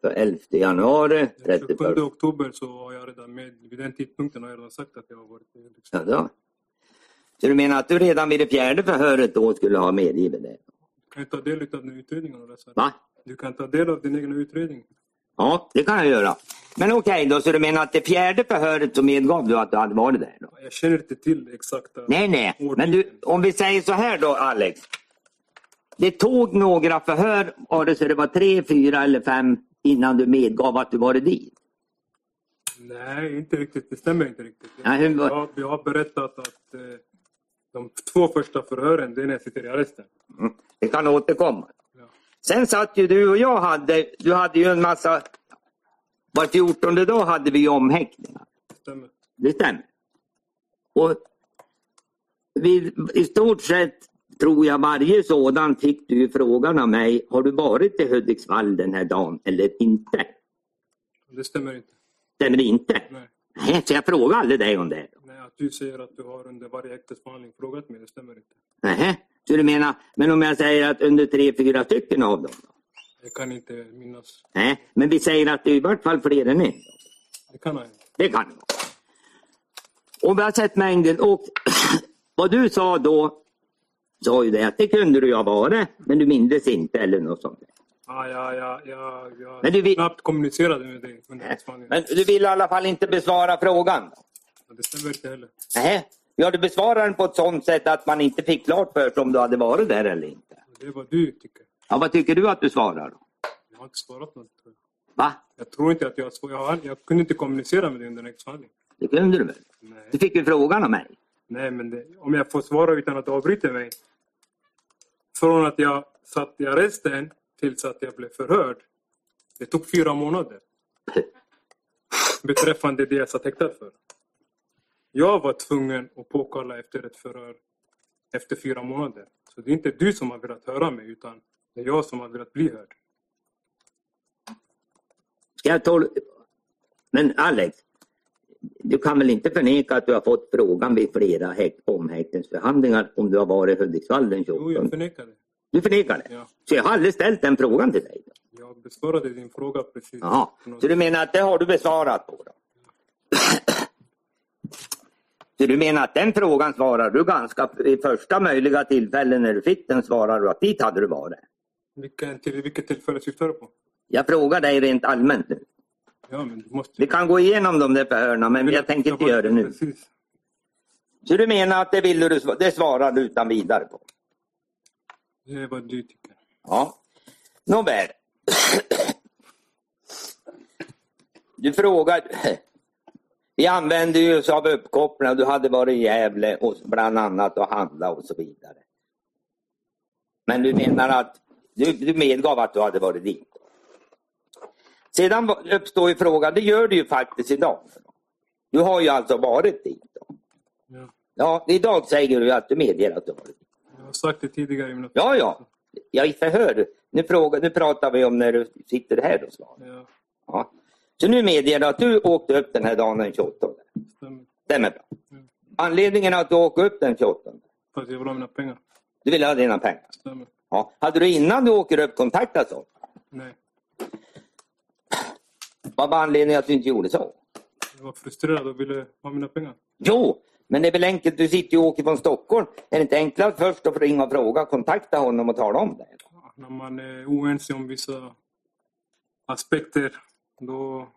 [SPEAKER 5] För 11 januari.
[SPEAKER 2] Den
[SPEAKER 5] 31
[SPEAKER 2] 27 oktober så har jag redan med, vid den tidpunkten har jag redan sagt att jag har varit Hudiksvall.
[SPEAKER 5] Ja. Så du menar att du redan vid det fjärde förhöret då skulle ha medgivit det?
[SPEAKER 2] Du kan ta del av den utredningen.
[SPEAKER 5] Va?
[SPEAKER 2] Du kan ta del av din egen utredning.
[SPEAKER 5] Ja, det kan jag göra. Men okej då, så du menar att det fjärde förhöret så medgav du att du hade varit där? Då?
[SPEAKER 2] Jag känner inte till exakta...
[SPEAKER 5] Nej, nej. Men du, om vi säger så här då, Alex. det tog några förhör, vare sig det var tre, fyra eller fem, innan du medgav att du varit dit.
[SPEAKER 2] Nej, inte riktigt. Det stämmer inte riktigt.
[SPEAKER 5] Nej, hur
[SPEAKER 2] jag, jag har berättat att eh, de två första förhören, det är när jag sitter i arresten.
[SPEAKER 5] Mm. Vi kan återkomma.
[SPEAKER 2] Ja.
[SPEAKER 5] Sen satt ju du och jag hade, du hade ju en massa, var fjortonde dag hade vi omhäktningar.
[SPEAKER 2] Det stämmer.
[SPEAKER 5] Det stämmer. Och vid, i stort sett tror jag varje sådan fick du frågan av mig, har du varit i Hudiksvall den här dagen eller inte?
[SPEAKER 2] Det stämmer inte.
[SPEAKER 5] Stämmer inte?
[SPEAKER 2] Nej.
[SPEAKER 5] Nej, så jag frågar aldrig dig om det.
[SPEAKER 2] Nej, att du säger att du har under varje häktesförhandling frågat mig, det stämmer inte.
[SPEAKER 5] Nej, så du menar, men om jag säger att under tre, fyra stycken av dem? Då?
[SPEAKER 2] Jag kan inte minnas.
[SPEAKER 5] Nej, men vi säger att det är i vart fall fler än en.
[SPEAKER 2] Det kan jag inte.
[SPEAKER 5] Det kan vara. Och vi har sett mängden och vad du sa då sa ju det att det kunde du ju ha varit men du mindes inte eller något sånt.
[SPEAKER 2] Ah, ja, ja, ja, ja.
[SPEAKER 5] Men du vill-
[SPEAKER 2] knappt kommunicerade med dig häktesförhandlingen.
[SPEAKER 5] Men du vill i alla fall inte besvara frågan?
[SPEAKER 2] Ja, Det stämmer inte heller.
[SPEAKER 5] Nej, ja, du besvarar den på ett sånt sätt att man inte fick klart för sig om du hade varit där eller inte.
[SPEAKER 2] Det är vad du tycker.
[SPEAKER 5] Ja, vad tycker du att du svarar då?
[SPEAKER 2] Jag har inte svarat något.
[SPEAKER 5] Va?
[SPEAKER 2] Jag tror inte att jag svarat. Jag, kunde inte kommunicera med dig under häktesförhandlingen.
[SPEAKER 5] Det kunde du väl?
[SPEAKER 2] Nej.
[SPEAKER 5] Du fick ju frågan av mig.
[SPEAKER 2] Nej, men det, om jag får svara utan att avbryta mig. Från att jag satt i arresten tills att jag blev förhörd. Det tog fyra månader. Beträffande det jag satt häktad för. Jag var tvungen att påkalla efter ett förhör efter fyra månader. Så det är inte du som har velat höra mig utan det är jag som har velat bli hörd.
[SPEAKER 5] Ska jag tol- Men Alex, du kan väl inte förneka att du har fått frågan vid flera häkt- omhäktningsförhandlingar om du har varit i Hudiksvall den 28?
[SPEAKER 2] Jo, jag förnekar det.
[SPEAKER 5] Du förnekar det?
[SPEAKER 2] Ja.
[SPEAKER 5] Så jag har aldrig ställt den frågan till dig? Då.
[SPEAKER 2] Jag besvarade din fråga precis.
[SPEAKER 5] Jaha, så du menar att det har du besvarat på då? Så du menar att den frågan svarar du ganska i första möjliga tillfälle när du fick den svarar du att dit hade du varit?
[SPEAKER 2] Vilken, till vilket tillfälle syftar du på?
[SPEAKER 5] Jag frågar dig rent allmänt nu.
[SPEAKER 2] Ja, måste...
[SPEAKER 5] Vi kan gå igenom de där förhörna men jag tänker inte göra det nu.
[SPEAKER 2] Precis.
[SPEAKER 5] Så du menar att det vill du, det svarar du utan vidare på?
[SPEAKER 2] Det är vad du tycker.
[SPEAKER 5] Ja. Nåväl. Du frågar. Vi använde ju oss av uppkopplingar. Du hade varit i Gävle och bland annat och handla och så vidare. Men du menar att du, du medgav att du hade varit dit. Sedan uppstår ju frågan, det gör du ju faktiskt idag. Du har ju alltså varit dit. Då.
[SPEAKER 2] Ja.
[SPEAKER 5] Ja, idag säger du att du medger att du har varit dit.
[SPEAKER 2] Jag har sagt det tidigare mina...
[SPEAKER 5] Ja, ja. Jag i förhör. Nu, frågar, nu pratar vi om när du sitter här och svarar.
[SPEAKER 2] Ja,
[SPEAKER 5] Ja. Så nu medger du att du åkte upp den här dagen den 28.
[SPEAKER 2] stämmer.
[SPEAKER 5] Stämmer bra.
[SPEAKER 2] Mm.
[SPEAKER 5] Anledningen att du åkte upp den 28.
[SPEAKER 2] För att jag vill ha mina pengar.
[SPEAKER 5] Du ville ha dina pengar.
[SPEAKER 2] Stämmer.
[SPEAKER 5] Ja. Hade du innan du åker upp kontaktat så?
[SPEAKER 2] Nej.
[SPEAKER 5] Vad var anledningen att du inte gjorde så?
[SPEAKER 2] Jag var frustrerad och ville ha mina pengar.
[SPEAKER 5] Jo, men det är väl enkelt. Du sitter ju och åker från Stockholm. Är det inte enklare först att ringa och fråga, kontakta honom och tala om det?
[SPEAKER 2] Ja, När man är oense om vissa aspekter, då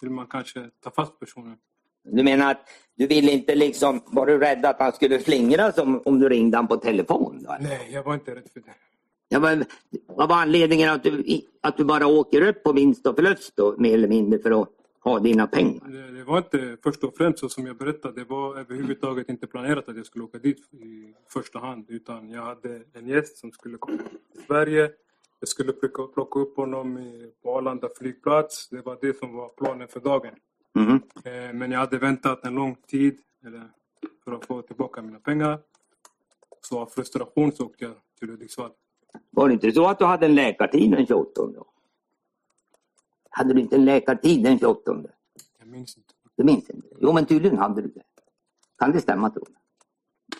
[SPEAKER 2] vill man kanske ta fast personen.
[SPEAKER 5] Du menar att du ville inte liksom, var du rädd att han skulle slingras om, om du ringde han på telefon? Då?
[SPEAKER 2] Nej, jag var inte rädd för det.
[SPEAKER 5] Ja, men, vad var anledningen att du, att du bara åker upp på vinst och förlust då, mer eller mindre för att ha dina pengar?
[SPEAKER 2] det. Det var inte först och främst så som jag berättade. Det var överhuvudtaget inte planerat att jag skulle åka dit i första hand. Utan jag hade en gäst som skulle komma till Sverige. Jag skulle plocka, upp honom i- på Arlanda flygplats. Det var det som var planen för dagen. Eh, Men jag hade väntat en lång tid för att få tillbaka mina pengar. Så av frustration så åkte jag till Hudiksvall.
[SPEAKER 5] Var det inte så att du hade en läkartid den 28? Då? Hade du inte en läkartid den 28?
[SPEAKER 2] Jag minns inte.
[SPEAKER 5] Du minns inte? Jo, men tydligen hade du det. Kan det stämma tror du?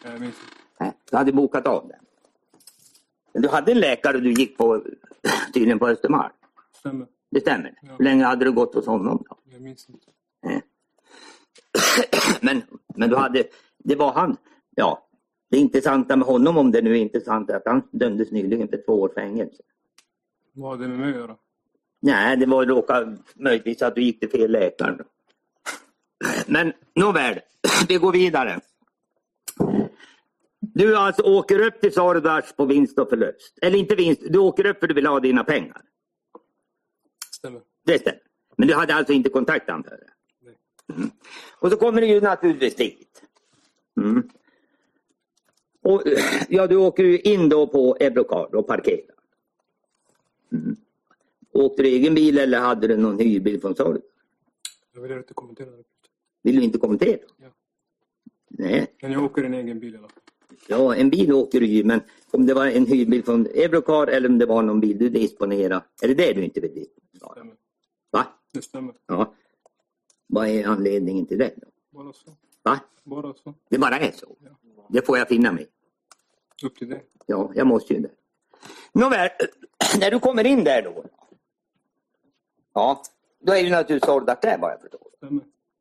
[SPEAKER 2] Jag minns inte.
[SPEAKER 5] Nej, du hade bokat av den. Men du hade en läkare du gick på tydligen på Östermalm.
[SPEAKER 2] Stämmer.
[SPEAKER 5] Det stämmer.
[SPEAKER 2] Ja.
[SPEAKER 5] Hur länge hade du gått hos honom? Då?
[SPEAKER 2] Jag minns inte.
[SPEAKER 5] Nej. Men, men du hade, det var han. Ja, det intressanta med honom, om det nu är intressant, är att han dömdes nyligen för två års fängelse.
[SPEAKER 2] Vad har det med mig att göra?
[SPEAKER 5] Nej, det var råka, möjligtvis att du gick till fel läkare. Men nåväl, vi går vidare. Du alltså åker upp till Sordas på vinst och förlust. Eller inte vinst, du åker upp för du vill ha dina pengar.
[SPEAKER 2] Stämmer.
[SPEAKER 5] Det stämmer. Men du hade alltså inte kontaktat honom före?
[SPEAKER 2] Nej.
[SPEAKER 5] Mm. Och så kommer du ju naturligtvis dit. Mm. Och, ja, du åker ju in då på Eurocar och parkerar. Mm. Åkte du egen bil eller hade du någon hyrbil från Sorda?
[SPEAKER 2] Jag vill inte kommentera det.
[SPEAKER 5] Vill du inte kommentera?
[SPEAKER 2] Ja.
[SPEAKER 5] Nej.
[SPEAKER 2] Men jag åker en egen bil i alla fall.
[SPEAKER 5] Ja, en bil åker du ju, men om det var en hyrbil från Eurocar eller om det var någon bil du disponerade. Är det det du inte vill disponera?
[SPEAKER 2] Stämmer.
[SPEAKER 5] Va?
[SPEAKER 2] Det stämmer.
[SPEAKER 5] Ja. Vad är anledningen till det? Då?
[SPEAKER 2] Bara så.
[SPEAKER 5] Va?
[SPEAKER 2] Bara så.
[SPEAKER 5] Det bara är så?
[SPEAKER 2] Ja.
[SPEAKER 5] Det får jag finna mig.
[SPEAKER 2] Upp till dig.
[SPEAKER 5] Ja, jag måste ju det. Nåväl, när du kommer in där då. Ja, då är ju naturligtvis Sordat där vad jag förstår.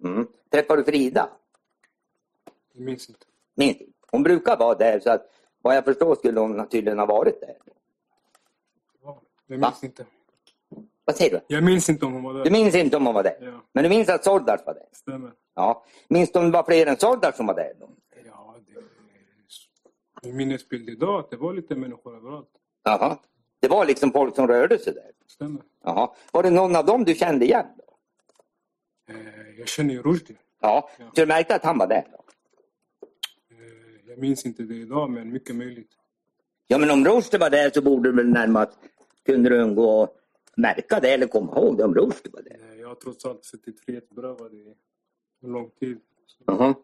[SPEAKER 5] Mm. Träffar du Frida?
[SPEAKER 2] Jag minns inte.
[SPEAKER 5] Minns inte. Hon brukar vara där så att vad jag förstår skulle hon tydligen ha varit där.
[SPEAKER 2] Ja, jag
[SPEAKER 5] Va?
[SPEAKER 2] minns inte.
[SPEAKER 5] Vad säger du?
[SPEAKER 2] Jag minns inte om hon var där.
[SPEAKER 5] Du minns inte om hon var där?
[SPEAKER 2] Ja,
[SPEAKER 5] Men du minns att Sordas var där?
[SPEAKER 2] stämmer.
[SPEAKER 5] Ja. Minns du om det var fler än Sordas som var där? Då?
[SPEAKER 2] Ja, det är min minnesbild idag att det var lite människor överallt.
[SPEAKER 5] Jaha. Det var liksom folk som rörde sig där?
[SPEAKER 2] Stämmer.
[SPEAKER 5] Jaha. Var det någon av dem du kände igen? Då?
[SPEAKER 2] Eh, jag känner ju Rushdie.
[SPEAKER 5] Ja.
[SPEAKER 2] Ja.
[SPEAKER 5] Så du märkte att han var där? Då?
[SPEAKER 2] Eh, jag minns inte det idag, men mycket möjligt.
[SPEAKER 5] Ja, men om Rushdie var där så borde du väl närmast kunde du undgå att märka det eller komma ihåg det om Rushdie var där.
[SPEAKER 2] Eh, jag har trots allt suttit frihetsberövad i en lång tid.
[SPEAKER 5] Jaha.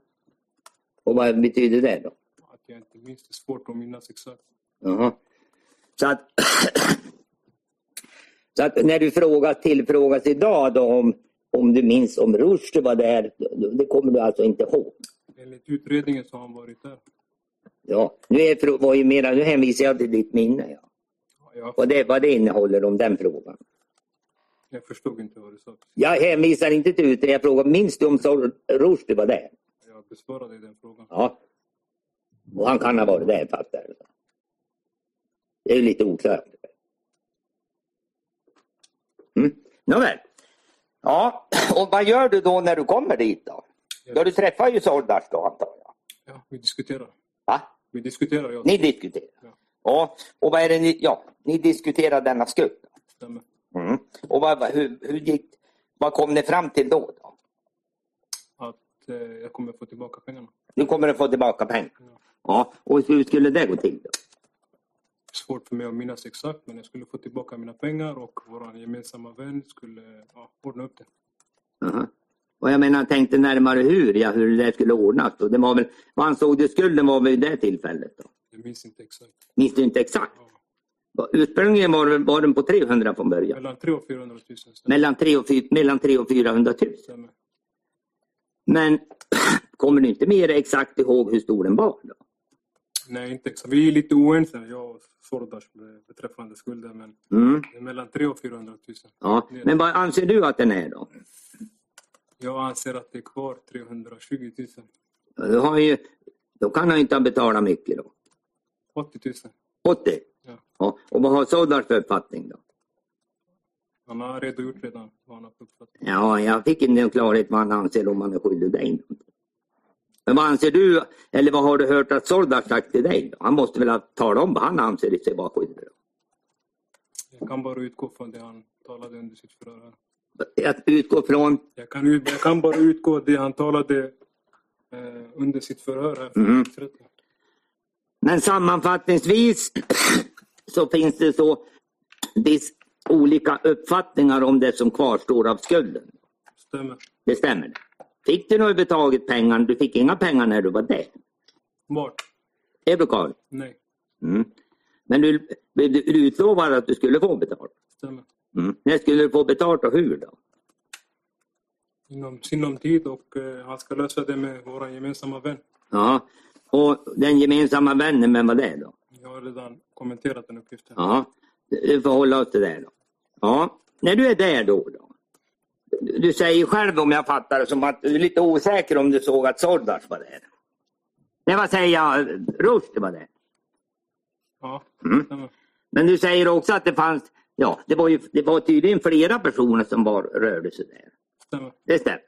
[SPEAKER 5] Och vad betyder det då?
[SPEAKER 2] Jag inte minns, det är svårt att minnas exakt.
[SPEAKER 5] Jaha. Så att, så att när du frågar, tillfrågas idag då om, om du minns om Rushdie var där, det kommer du alltså inte ihåg?
[SPEAKER 2] Enligt utredningen så har han varit där.
[SPEAKER 5] Ja, nu, är, var ju mera, nu hänvisar jag till ditt minne. Ja.
[SPEAKER 2] Ja,
[SPEAKER 5] Vad, det, vad det innehåller om den frågan.
[SPEAKER 2] jag förstod inte vad du sa.
[SPEAKER 5] Jag hänvisar inte till utredningen, jag frågar minns du om Rushdie var där?
[SPEAKER 2] Jag besvarade den frågan.
[SPEAKER 5] Ja. Och han kan ha varit där fattar du. Det är ju lite oklart. Mm. Nåväl. Ja, och vad gör du då när du kommer dit då? Ja, du träffar ju Sordas då antar jag.
[SPEAKER 2] Ja, vi diskuterar.
[SPEAKER 5] Va?
[SPEAKER 2] Vi diskuterar, ja.
[SPEAKER 5] Ni diskuterar?
[SPEAKER 2] Ja.
[SPEAKER 5] Ja, och vad är det ni, ja, ni diskuterar denna skuld.
[SPEAKER 2] Stämmer.
[SPEAKER 5] Mm. Och vad, hur, hur gick, vad kom ni fram till då? då?
[SPEAKER 2] Att eh, jag kommer få tillbaka pengarna.
[SPEAKER 5] Du kommer att få tillbaka pengar?
[SPEAKER 2] Ja.
[SPEAKER 5] Ja, och hur skulle det gå till då?
[SPEAKER 2] Svårt för mig att minnas exakt, men jag skulle få tillbaka mina pengar och vår gemensamma vän skulle ja, ordna upp det.
[SPEAKER 5] Aha. Och jag menar, tänkte närmare hur, ja, hur det skulle ordnas. Då. Det var väl, vad ansåg du skulden var vid det tillfället? Då?
[SPEAKER 2] Jag minns inte exakt.
[SPEAKER 5] Minns du inte exakt?
[SPEAKER 2] Ja.
[SPEAKER 5] Ursprungligen var, var den på 300 från början.
[SPEAKER 2] Mellan 300 och 400 000. Stämmer.
[SPEAKER 5] Mellan 300 och, mellan 300 och 400 000.
[SPEAKER 2] Stämmer.
[SPEAKER 5] Men kommer du inte mer exakt ihåg hur stor den var? Då?
[SPEAKER 2] Nej, inte exakt. Vi är lite oense, jag och Sordas beträffande skulden, men
[SPEAKER 5] Mm.
[SPEAKER 2] det är mellan 300 och 400 000.
[SPEAKER 5] Ja. Men vad anser du att den är då?
[SPEAKER 2] Jag anser att det är kvar 320 000.
[SPEAKER 5] Då, har ju, då kan han inte ha betalat mycket då.
[SPEAKER 2] 80 000.
[SPEAKER 5] 80?
[SPEAKER 2] Ja.
[SPEAKER 5] Ja. Och vad har Soddars för uppfattning då?
[SPEAKER 2] Han har redogjort redan vad han har för uppfattning.
[SPEAKER 5] Ja, jag fick inte någon klarhet vad han anser om han är skyldig dig. någonting. Men vad anser du, eller vad har du hört att Soldar sagt till dig? Han måste väl ha talat om vad han anser sig vara skyldig.
[SPEAKER 2] Jag kan bara utgå från det han talade under sitt förhör.
[SPEAKER 5] Att utgå från,
[SPEAKER 2] Jag kan, jag kan bara utgå det han talade eh, under sitt förhör här. för tingsrätten.
[SPEAKER 5] men sammanfattningsvis så finns det så viss olika uppfattningar om det som kvarstår av skulden.
[SPEAKER 2] Stämmer.
[SPEAKER 5] Det stämmer. Fick du något överhuvudtaget pengar? Du fick inga pengar när du var där?
[SPEAKER 2] Vart?
[SPEAKER 5] Ebrokal?
[SPEAKER 2] Nej.
[SPEAKER 5] Mm. Men du, du, du utlovade att du skulle få betalt?
[SPEAKER 2] Stämmer.
[SPEAKER 5] Mm. När skulle du få betalt och hur då?
[SPEAKER 2] Inom sinom tid och eh, han ska lösa det med vår gemensamma vän.
[SPEAKER 5] Ja. Och den gemensamma vännen, vem var det då?
[SPEAKER 2] Jag har redan kommenterat den uppgiften.
[SPEAKER 5] Ja, du får hålla oss till det då. Ja, när du är där då, då du, säger själv om jag fattar det som att du är lite osäker om du såg att Sordas var där. Nej, vad säger jag? Rushdie var där.
[SPEAKER 2] Ja,
[SPEAKER 5] Mm. Men du säger också att det fanns, ja, det var ju det var tydligen flera personer som var, rörde sig där.
[SPEAKER 2] Stämmer.
[SPEAKER 5] Det stämmer.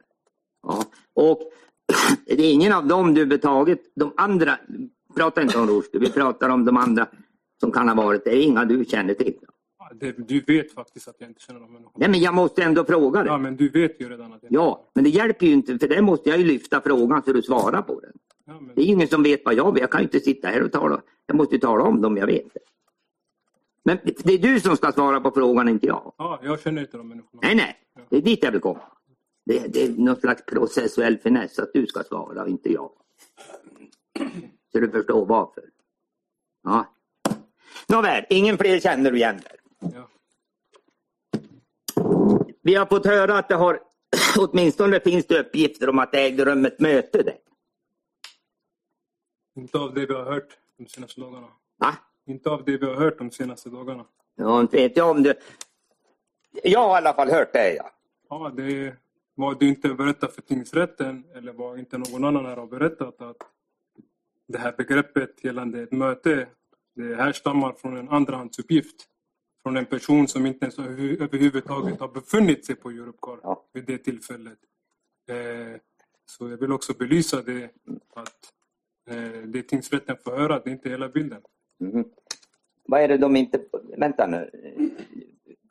[SPEAKER 5] Ja. Och det är ingen av dem du betagit, de andra, pratar inte om Rushdie, vi pratar om de andra som kan ha varit det. är Inga du känner till.
[SPEAKER 2] Ja, det, du vet faktiskt att jag inte känner de människorna.
[SPEAKER 5] Nej, men jag måste ändå fråga
[SPEAKER 2] Ja,
[SPEAKER 5] dig.
[SPEAKER 2] men du vet ju redan att jag
[SPEAKER 5] Ja, men det hjälper ju inte, för det måste jag ju lyfta frågan så du svarar på den.
[SPEAKER 2] Ja, men,
[SPEAKER 5] Det är ingen som vet vad jag vet. Jag kan ju inte sitta här och tala. Jag måste ju tala om dem jag vet. Men det är du som ska svara på frågan, inte jag.
[SPEAKER 2] ja, jag känner inte de människorna.
[SPEAKER 5] Nej, nej. Det är dit jag vill komma. Det, det är någon slags processuell finess att du ska svara, inte jag. Så du förstår varför. Ja. Nåväl, ingen fler känner du igen där.
[SPEAKER 2] Ja.
[SPEAKER 5] Vi har fått höra att det har, åtminstone finns det uppgifter om att det ägde rum ett möte där.
[SPEAKER 2] Inte av det vi har hört de senaste dagarna.
[SPEAKER 5] Va?
[SPEAKER 2] Inte av det vi har hört de senaste dagarna.
[SPEAKER 5] Ja, inte vet jag om det. Jag har i alla fall hört det, ja.
[SPEAKER 2] Ja, det vad du inte berättat för tingsrätten eller vad inte någon annan här har berättat att det här begreppet gällande ett möte det härstammar från en andrahandsuppgift från en person som inte ens över- överhuvudtaget har befunnit sig på Europcar
[SPEAKER 5] Ja.
[SPEAKER 2] vid det tillfället. Eh, så jag vill också belysa det att eh, det tingsrätten får höra, det är inte hela bilden.
[SPEAKER 5] Mhm. Vad är det de inte... Vänta nu.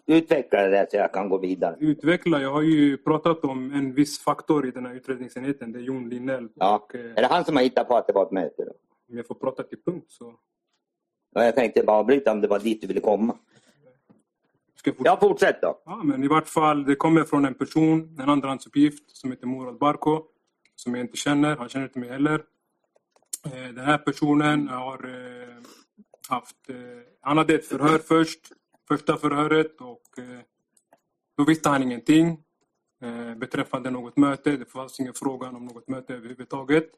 [SPEAKER 5] Utveckla det där så jag kan gå vidare.
[SPEAKER 2] Utveckla, jag har ju pratat om en viss faktor i den här utredningsenheten, det är Jon Linnell.
[SPEAKER 5] Ja.
[SPEAKER 2] Och, eh,
[SPEAKER 5] Är det han som har hittat på att det var ett möte? Då?
[SPEAKER 2] om jag får prata till punkt så
[SPEAKER 5] Ja, jag tänkte bara avbryta om det var dit du ville komma.
[SPEAKER 2] Ska jag fortsätta.
[SPEAKER 5] Ja, fortsätt då.
[SPEAKER 2] Ja, men i vart fall, det kommer från en person, en andrahandsuppgift som heter Murad Barko, som jag inte känner. Han känner inte mig heller. Eh, Den här personen har eh, haft... eh, Han hade ett förhör först, första förhöret och då visste han ingenting beträffande något möte. Det fanns ingen fråga om något möte överhuvudtaget.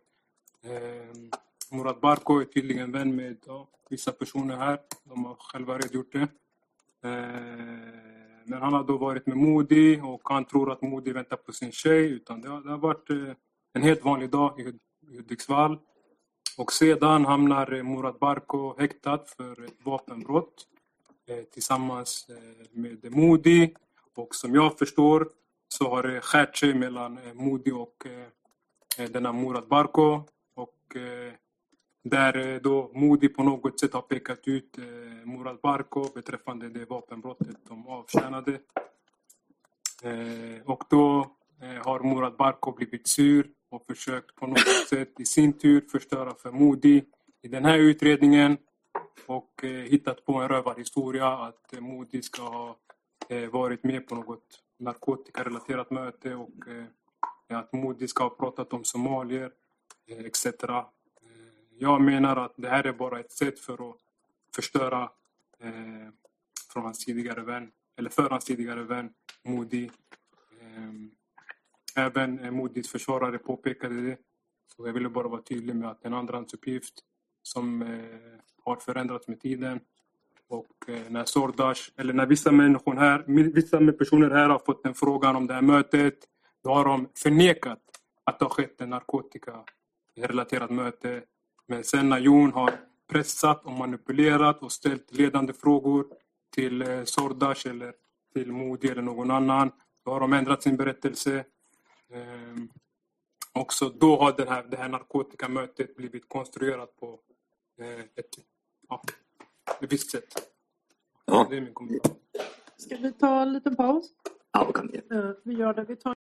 [SPEAKER 2] Murad Barko är tydligen vän med ja, vissa personer här. De har själva redogjort det. Eh, men han har då varit med Modi och han tror att Modi väntar på sin tjej. Utan det, har, det har varit eh, en helt vanlig dag i Hudiksvall. Och sedan hamnar eh, Murad Barko häktad för ett vapenbrott tillsammans med Modi. Och som jag förstår så har det skärt sig mellan Modi och denna Murad Barko. Och där eh, då Modi på något sätt har pekat ut eh, Murad Barko beträffande det vapenbrottet de avtjänade. Eh, och då har Murad Barko blivit sur och försökt på något sätt i sin tur förstöra för Modi i den här utredningen och hittat på en rövarhistoria att Modi ska ha varit med på något narkotikarelaterat möte och att Modi ska ha pratat om somalier etc. Jag menar att det här är bara ett sätt för att förstöra eh, från hans tidigare vän, eller för hans tidigare vän Modi. Eh, Även eh, Modis försvarare påpekade det. Så jag ville bara vara tydlig med att en andrahandsuppgift som eh, har förändrats med tiden. Och eh, när Sordash, eller när vissa människor här, vissa personer här har fått en frågan om det här mötet, då har de förnekat att det har skett en narkotikarelaterat möte. Men sen när Jon har pressat och manipulerat och ställt ledande frågor till eh, Sordash eller till Modi eller någon annan, då har de ändrat sin berättelse. Ehm, också då har den här, det här narkotikamötet blivit konstruerat på eh, ett, ja, ett visst sätt.
[SPEAKER 5] Ja.
[SPEAKER 2] Det är min kommentar.
[SPEAKER 1] Ska vi ta en liten paus?
[SPEAKER 5] Ja, det kan vi göra.
[SPEAKER 1] Vi gör det. Vi tar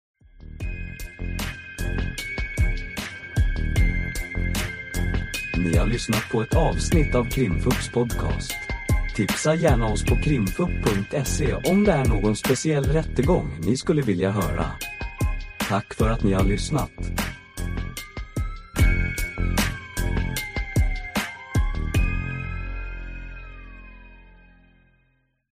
[SPEAKER 6] Ni har lyssnat på ett avsnitt av Krimfux podcast. Tipsa gärna oss på krimfupp.se om det är någon speciell rättegång ni skulle vilja höra. Tack för att ni har lyssnat.